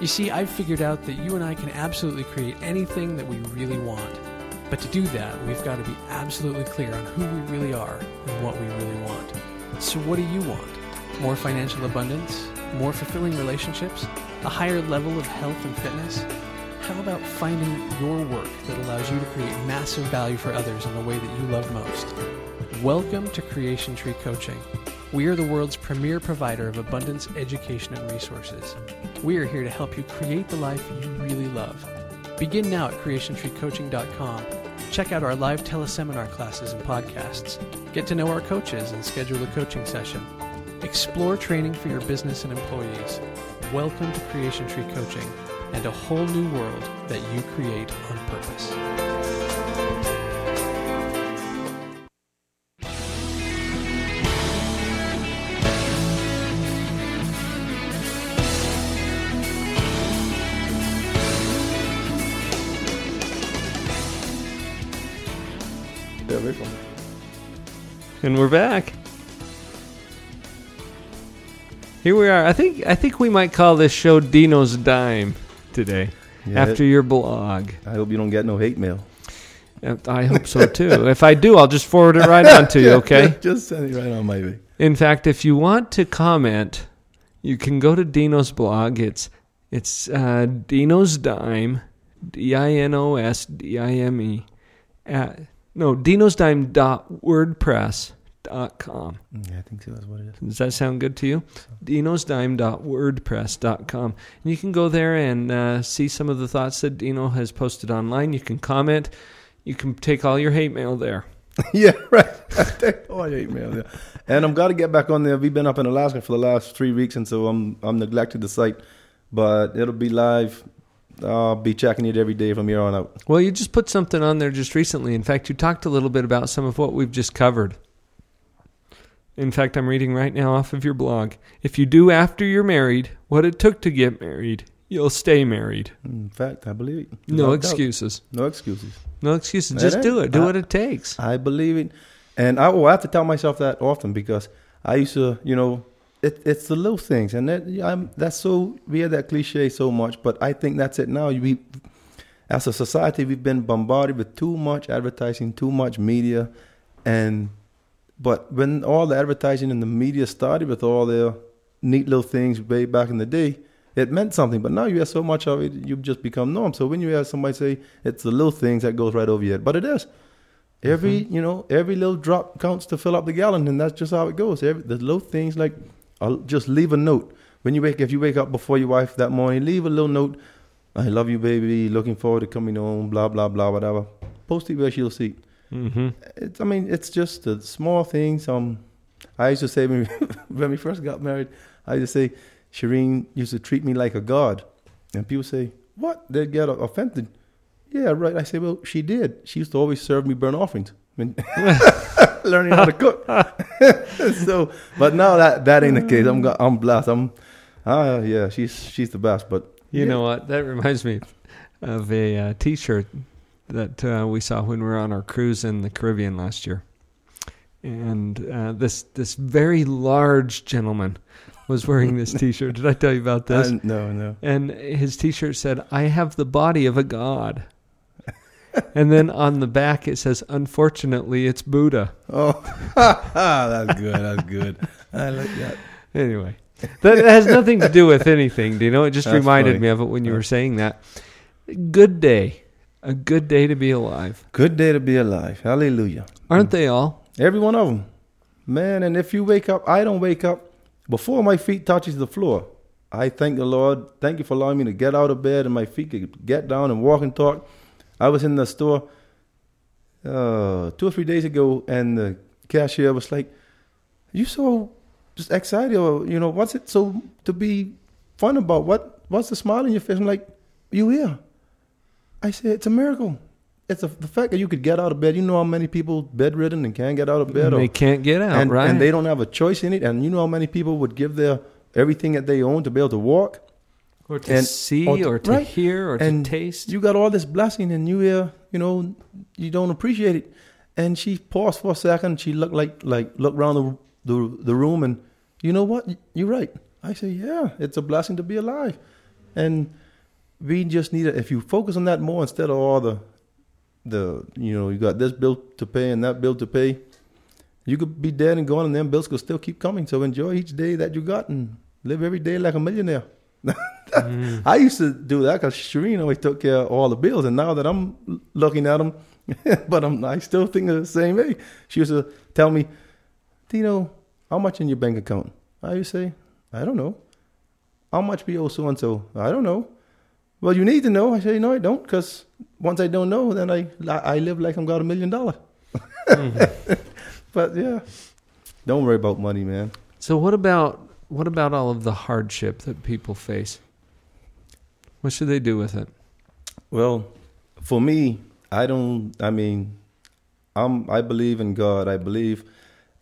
Speaker 10: You see, I've figured out that you and I can absolutely create anything that we really want. But to do that, we've got to be absolutely clear on who we really are and what we really want. So, what do you want? More financial abundance? More fulfilling relationships? A higher level of health and fitness? How about finding your work that allows you to create massive value for others in the way that you love most? Welcome to Creation Tree Coaching. We are the world's premier provider of abundance, education, and resources. We are here to help you create the life you really love. Begin now at creationtreecoaching.com. Check out our live teleseminar classes and podcasts. Get to know our coaches and schedule a coaching session. Explore training for your business and employees. Welcome to Creation Tree Coaching and a whole new world that you create on purpose.
Speaker 1: And we're back. Here we are. I think I think we might call this show Dino's Dime today.
Speaker 2: Yeah,
Speaker 1: after your blog.
Speaker 2: I hope you don't get no hate mail.
Speaker 1: I hope so too. if I do, I'll just forward it right on to you, okay?
Speaker 2: Just send it right on my way.
Speaker 1: In fact, if you want to comment, you can go to Dino's blog. It's it's uh, Dino's Dime, D I N O S D I M E, at no Dino's Dime dot WordPress dot com.
Speaker 2: Yeah, I think so. That's what it is.
Speaker 1: Does that sound good to you? dinosdime.wordpress.com. And you can go there and uh, see some of the thoughts that Dino has posted online. You can comment. You can take all your hate mail there.
Speaker 2: yeah, right. oh, I hate mail. Yeah. And I'm got to get back on there. We've been up in Alaska for the last three weeks, and so I'm I'm neglected the site, but it'll be live. I'll be checking it every day from here on out.
Speaker 1: Well, you just put something on there just recently. In fact, you talked a little bit about some of what we've just covered. In fact, I'm reading right now off of your blog. If you do after you're married what it took to get married, you'll stay married.
Speaker 2: In fact, I believe it.
Speaker 1: No
Speaker 2: doubt.
Speaker 1: excuses.
Speaker 2: No excuses.
Speaker 1: No excuses. Just do it. Do
Speaker 2: I-
Speaker 1: what it takes.
Speaker 2: I believe it, and I, oh, I have to tell myself that often because I used to, you know, it, it's the little things, and that I'm that's so we hear that cliche so much, but I think that's it now. We, as a society, we've been bombarded with too much advertising, too much media, and but when all the advertising and the media started with all their neat little things way back in the day, it meant something. But now you have so much of it, you've just become norm. So when you hear somebody say it's the little things that goes right over your head, but it is. Every mm-hmm. you know, every little drop counts to fill up the gallon, and that's just how it goes. Every, the little things like, I'll just leave a note when you wake. If you wake up before your wife that morning, leave a little note. I love you, baby. Looking forward to coming home. Blah blah blah. Whatever. Post it where she'll see.
Speaker 1: Mm-hmm.
Speaker 2: It's, I mean, it's just the small things. Um, I used to say when we, when we first got married, I used to say, Shireen used to treat me like a god, and people say, "What?" They'd get offended. Yeah, right. I say, well, she did. She used to always serve me burnt offerings. Learning how to cook. so, but now that that ain't the case. I'm I'm blessed. I'm, ah, yeah, she's she's the best. But
Speaker 1: You
Speaker 2: yeah.
Speaker 1: know what? That reminds me of a uh, T-shirt that uh, we saw when we were on our cruise in the Caribbean last year, and uh, this this very large gentleman was wearing this T-shirt. Did I tell you about this?
Speaker 2: No, no.
Speaker 1: And his T-shirt said, "I have the body of a god." and then on the back it says, "Unfortunately, it's Buddha."
Speaker 2: Oh, that's good. That's good. I like that.
Speaker 1: Anyway, that has nothing to do with anything. Do you know? It just
Speaker 2: That's
Speaker 1: reminded
Speaker 2: funny.
Speaker 1: me of it when you were saying that. Good day, a good day to be alive.
Speaker 2: Good day to be alive. Hallelujah.
Speaker 1: Aren't they all?
Speaker 2: Every one of them, man. And if you wake up, I don't wake up before my feet touches the floor. I thank the Lord. Thank you for allowing me to get out of bed and my feet could get down and walk and talk. I was in the store uh, two or three days ago, and the cashier was like, "You so just excited, or you know, what's it so to be fun about? What what's the smile on your face?" I'm like, "You here?" I said, it's a miracle. It's a, the fact that you could get out of bed. You know how many people bedridden and can't get out of bed,
Speaker 1: they can't get out,
Speaker 2: and,
Speaker 1: right?
Speaker 2: and they don't have a choice in it. And you know how many people would give their everything that they own to be able to walk,
Speaker 1: or to
Speaker 2: and-
Speaker 1: see,
Speaker 2: or
Speaker 1: or
Speaker 2: to-
Speaker 1: to,
Speaker 2: right.
Speaker 1: hear, or
Speaker 2: and
Speaker 1: to taste.
Speaker 2: You got all this blessing, and you hear, you know, you don't appreciate it. And she paused for a second. She looked like like looked around the the, the room, and you know what? You're right. I say, yeah, it's a blessing to be alive, and we just need it. If you focus on that more instead of all the the you know you got this bill to pay and that bill to pay, you could be dead and gone, and them bills could still keep coming. So enjoy each day that you got, and live every day like a millionaire. I used to do that because Shireen always took care of all the bills, and now that I'm looking at them, but I'm I still think the same way. She used to tell me, Dino, how much in your bank account? I used to say, I don't know. How much we owe so and so? I don't know. Well, you need to know. I say, no, I don't, because once I don't know, then I I live like I'm got a million dollars. But yeah, don't worry about money, man.
Speaker 1: So what about what about all of the hardship that people face? What should they do with it?
Speaker 2: Well, for me, I don't. I mean, I'm. I believe in God. I believe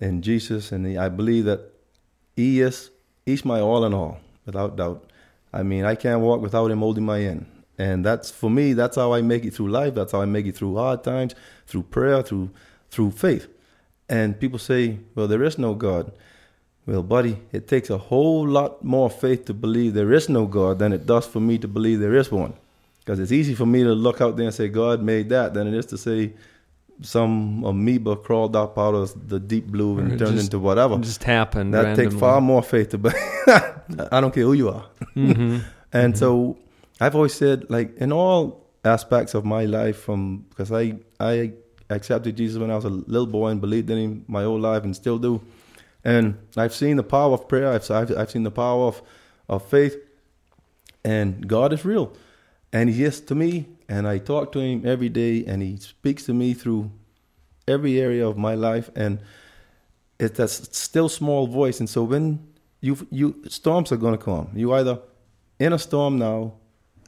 Speaker 2: in Jesus, and I believe that He is. He's my all in all, without doubt. I mean, I can't walk without Him holding my hand, and that's for me. That's how I make it through life. That's how I make it through hard times, through prayer, through through faith. And people say, "Well, there is no God." Well, buddy, it takes a whole lot more faith to believe there is no God than it does for me to believe there is one. Because it's easy for me to look out there and say God made that than it is to say some amoeba crawled up out of the deep blue and turned
Speaker 1: just-
Speaker 2: into whatever.
Speaker 1: just happened
Speaker 2: That takes far more faith to believe. I don't care who you are.
Speaker 1: Mhm.
Speaker 2: and so I've always said, like in all aspects of my life, from because I I accepted Jesus when I was a little boy and believed in Him my whole life and still do. And I've seen the power of prayer. I've I've, I've seen the power of of faith, and God is real, and He is to me. And I talk to Him every day, and He speaks to me through every area of my life, and it's that still small voice. And so when you you storms are going to come, you either in a storm now,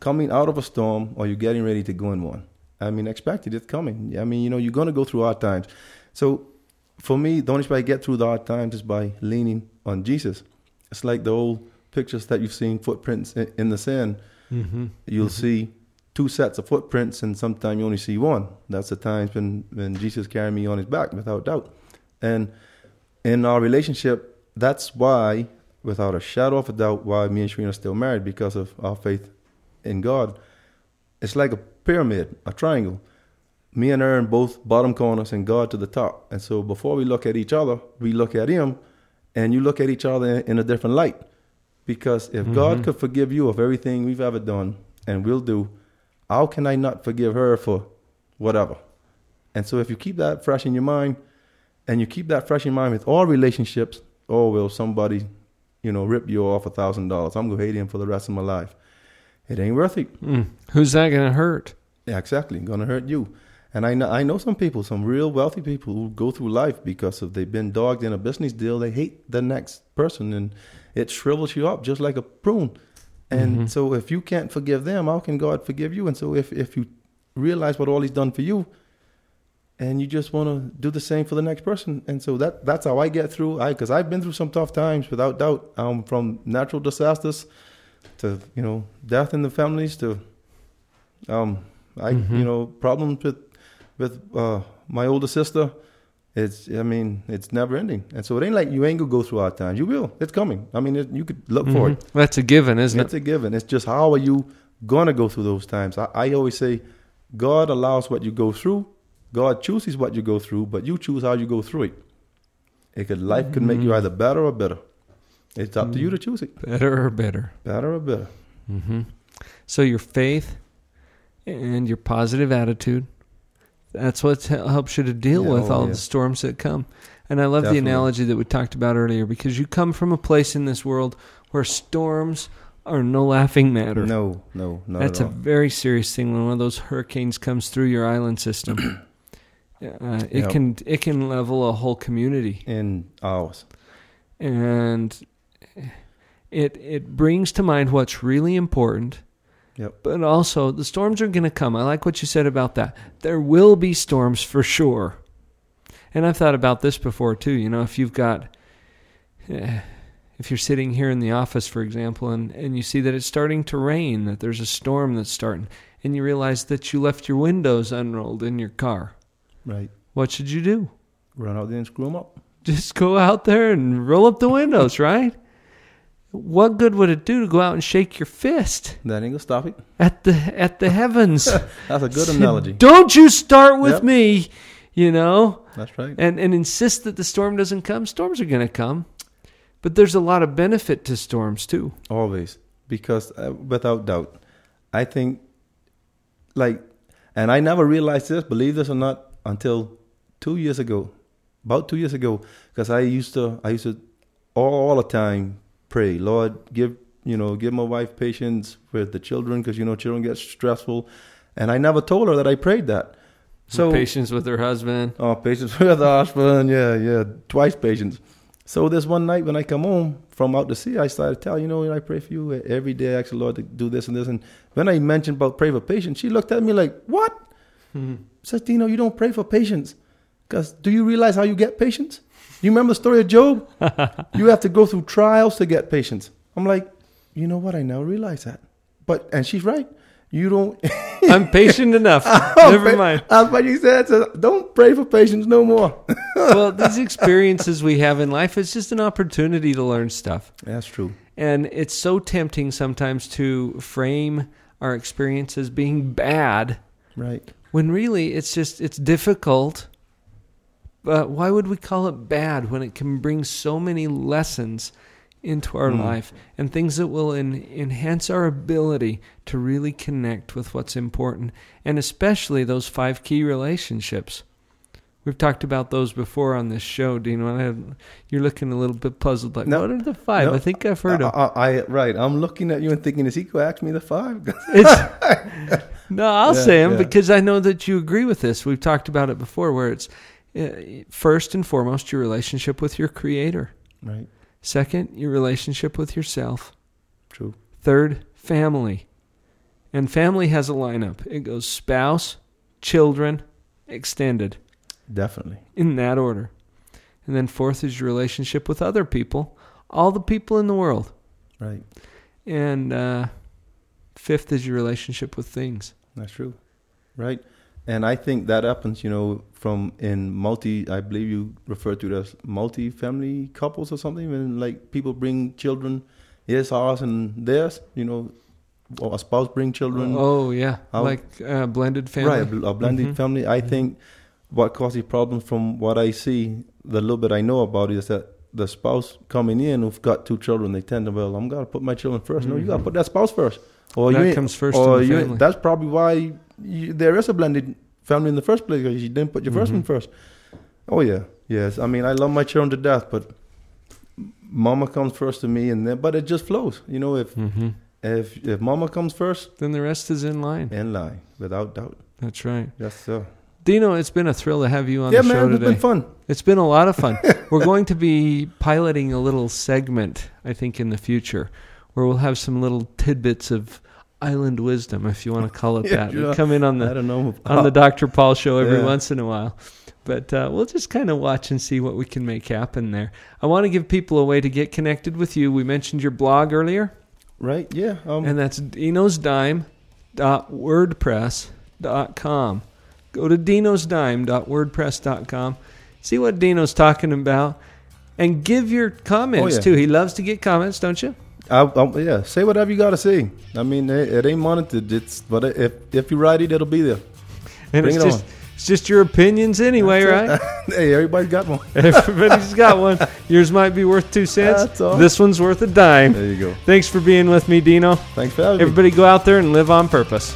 Speaker 2: coming out of a storm, or you're getting ready to go in one. I mean, expect it. It's coming. I mean, you know, you're going to go through hard times. So for me, the only way I get through the hard times is by leaning on Jesus. It's like the old pictures that you've seen, footprints in, in the sand.
Speaker 1: Mhm.
Speaker 2: You'll
Speaker 1: Mhm.
Speaker 2: see two sets of footprints, and sometimes you only see one. That's the times when, when Jesus carried me on his back, without doubt. And in our relationship, that's why, without a shadow of a doubt, why me and Shireen are still married because of our faith in God. It's like a pyramid, a triangle. Me and Aaron both bottom corners and God to the top. And so before we look at each other, we look at Him, and you look at each other in, in a different light. Because if God
Speaker 1: Mhm.
Speaker 2: could forgive you of everything we've ever done and will do, how can I not forgive her for whatever? And so if you keep that fresh in your mind, and you keep that fresh in mind with all relationships, oh will somebody, you know, rip you off a thousand dollars? I'm gonna hate him for the rest of my life. It ain't worth it.
Speaker 1: Mm. Who's that going to hurt?
Speaker 2: Yeah, exactly. Gonna hurt you. And I know I know some people, some real wealthy people who go through life because if they've been dogged in a business deal, they hate the next person and it shrivels you up just like a prune. And
Speaker 1: Mhm.
Speaker 2: so if you can't forgive them, how can God forgive you? And so if, if you realize what all he's done for you and you just want to do the same for the next person. And so that that's how I get through. I because I've been through some tough times without doubt. Um, from natural disasters to you know death in the families to um I
Speaker 1: Mhm.
Speaker 2: you know problems with with uh, my older sister. It's I mean it's never ending, and so it ain't like you ain't gonna go through hard times. You will. It's coming. I mean it, you could look for
Speaker 1: Mhm.
Speaker 2: it.
Speaker 1: That's a given, isn't
Speaker 2: it's
Speaker 1: it?
Speaker 2: a given. It's just how are you gonna go through those times? I, I always say, God allows what you go through. God chooses what you go through, but you choose how you go through it. It could life could make you
Speaker 1: Mhm.
Speaker 2: either better or bitter. It's up to you to choose it.
Speaker 1: Better or bitter?
Speaker 2: Better or bitter.
Speaker 1: hmm So your faith and your positive attitude, that's what helps you to deal
Speaker 2: Yeah,
Speaker 1: with
Speaker 2: oh,
Speaker 1: all
Speaker 2: yeah.
Speaker 1: the storms that come. And I love
Speaker 2: Definitely.
Speaker 1: the analogy that we talked about earlier because you come from a place in this world where storms are no laughing matter.
Speaker 2: No, no, not
Speaker 1: That's
Speaker 2: at
Speaker 1: a very serious thing when one of those hurricanes comes through your island system. uh, it
Speaker 2: Yeah.
Speaker 1: can it can level a whole community
Speaker 2: in hours,
Speaker 1: and it it brings to mind what's really important,
Speaker 2: Yep.
Speaker 1: But also, the storms are going to come. I like what you said about that. There will be storms for sure. And I've thought about this before too. You know, if you've got, eh, if you're sitting here in the office, for example, and, and you see that it's starting to rain, that there's a storm that's starting, and you realize that you left your windows unrolled in your car,
Speaker 2: Right.
Speaker 1: what should you do?
Speaker 2: Run out there and screw them up.
Speaker 1: Just go out there and roll up the windows, right? What good would it do to go out and shake your fist
Speaker 2: That ain't gonna stop it.
Speaker 1: at the at the heavens?
Speaker 2: That's a good analogy.
Speaker 1: Don't you start with
Speaker 2: Yep.
Speaker 1: me, you know,
Speaker 2: That's right.
Speaker 1: and and insist that the storm doesn't come. Storms are going to come, but there's a lot of benefit to storms too.
Speaker 2: Always, because uh, without doubt, I think, like, and I never realized this, believe this or not, until two years ago, about two years ago, because I used to, I used to all, all the time pray, Lord, give you know, give my wife patience with the children, because you know, children get stressful, and I never told her that I prayed that. So
Speaker 1: patience with her husband.
Speaker 2: Oh, patience with the husband. Yeah, yeah. Twice patience. So this one night when I come home from out to sea, I started telling, you know, I pray for you every day. I ask the Lord to do this and this. And when I mentioned about pray for patience, she looked at me like, what? Hmm. Says, Dino, you don't pray for patience. Because do you realize how you get patience? You remember the story of Job? you have to go through trials to get patience. I'm like, you know what? I now realize that. But, and she's right. You don't.
Speaker 1: I'm patient enough.
Speaker 2: Oh,
Speaker 1: Never mind.
Speaker 2: That's what you said. So don't pray for patience no more.
Speaker 1: well, these experiences we have in life is just an opportunity to learn stuff.
Speaker 2: That's true.
Speaker 1: And it's so tempting sometimes to frame our experience as being bad
Speaker 2: Right.
Speaker 1: when really it's just it's difficult. But why would we call it bad when it can bring so many lessons into our
Speaker 2: Mm.
Speaker 1: life and things that will en- enhance our ability to really connect with what's important and especially those five key relationships. We've talked about those before on this show, Dean. I, you're looking a little bit puzzled. Like,
Speaker 2: No.
Speaker 1: what are the five?
Speaker 2: No.
Speaker 1: I think I've heard
Speaker 2: I,
Speaker 1: of.
Speaker 2: I, I- right. I'm looking at you and thinking, is he going to ask me the five?
Speaker 1: No, I'll
Speaker 2: Yeah,
Speaker 1: say them
Speaker 2: yeah.
Speaker 1: because I know that you agree with this. We've talked about it before, where it's first and foremost your relationship with your Creator.
Speaker 2: right.
Speaker 1: Second, your relationship with yourself.
Speaker 2: True.
Speaker 1: Third, family. And family has a lineup. It goes spouse, children, extended,
Speaker 2: Definitely.
Speaker 1: in that order. And then fourth is your relationship with other people, all the people in the world.
Speaker 2: Right.
Speaker 1: And uh, fifth is your relationship with things.
Speaker 2: That's true. Right. And I think that happens, you know, from in multi, I believe you refer to it as multi-family couples or something, when like people bring children, yes, ours, and theirs, you know, or a spouse bring children.
Speaker 1: Oh yeah,
Speaker 2: How-
Speaker 1: like uh, blended family.
Speaker 2: Right, a, bl- a blended
Speaker 1: Mhm.
Speaker 2: family. I think what causes problems from what I see, the little bit I know about it, is that the spouse coming in who've got two children, they tend to, well, I'm going to put my children 1st No, you got to
Speaker 1: Mhm.
Speaker 2: put that spouse first. Or
Speaker 1: That
Speaker 2: you
Speaker 1: comes first
Speaker 2: Or
Speaker 1: in the
Speaker 2: you
Speaker 1: family.
Speaker 2: That's probably why you, there is a blended family in the first place, because you didn't put your first
Speaker 1: Mhm.
Speaker 2: one first. Oh, yeah. Yes. I mean, I love my children to death, but mama comes first to me, and then, but it just flows. You know, if,
Speaker 1: Mm-hmm.
Speaker 2: if, if mama comes first,
Speaker 1: Then the rest is in line.
Speaker 2: in line, without doubt.
Speaker 1: That's right.
Speaker 2: Yes, sir.
Speaker 1: Dino, it's been a thrill to have you on
Speaker 2: yeah,
Speaker 1: the show
Speaker 2: man, it's been fun.
Speaker 1: It's been a lot of fun. We're going to be piloting a little segment, I think, in the future, where we'll have some little tidbits of island wisdom, if you want to call it
Speaker 2: Yeah,
Speaker 1: that.
Speaker 2: sure.
Speaker 1: Come in on
Speaker 2: I
Speaker 1: the
Speaker 2: don't know.
Speaker 1: on the Dr. Paul show every
Speaker 2: Yeah.
Speaker 1: once in a while. But uh, we'll just kind of watch and see what we can make happen there. I want to give people a way to get connected with you. We mentioned your blog earlier,
Speaker 2: Right? Yeah. Um,
Speaker 1: and that's dinosdime.wordpress.com. Go to dinosdime.wordpress.com. See what Dino's talking about, and give your comments
Speaker 2: Oh, yeah.
Speaker 1: too. He loves to get comments, don't you?
Speaker 2: I, I, yeah. Say whatever you got to say. I mean, it, it ain't monitored. It's but if if you write it, it'll be there.
Speaker 1: And
Speaker 2: Bring
Speaker 1: it's
Speaker 2: it
Speaker 1: just
Speaker 2: on.
Speaker 1: it's just your opinions anyway, right?
Speaker 2: hey, everybody's got one.
Speaker 1: Everybody's got one. Yours might be worth two cents.
Speaker 2: That's all.
Speaker 1: This one's worth a dime.
Speaker 2: There you go.
Speaker 1: Thanks for being with me, Dino.
Speaker 2: Thanks for having me.
Speaker 1: Everybody go out there and live on purpose.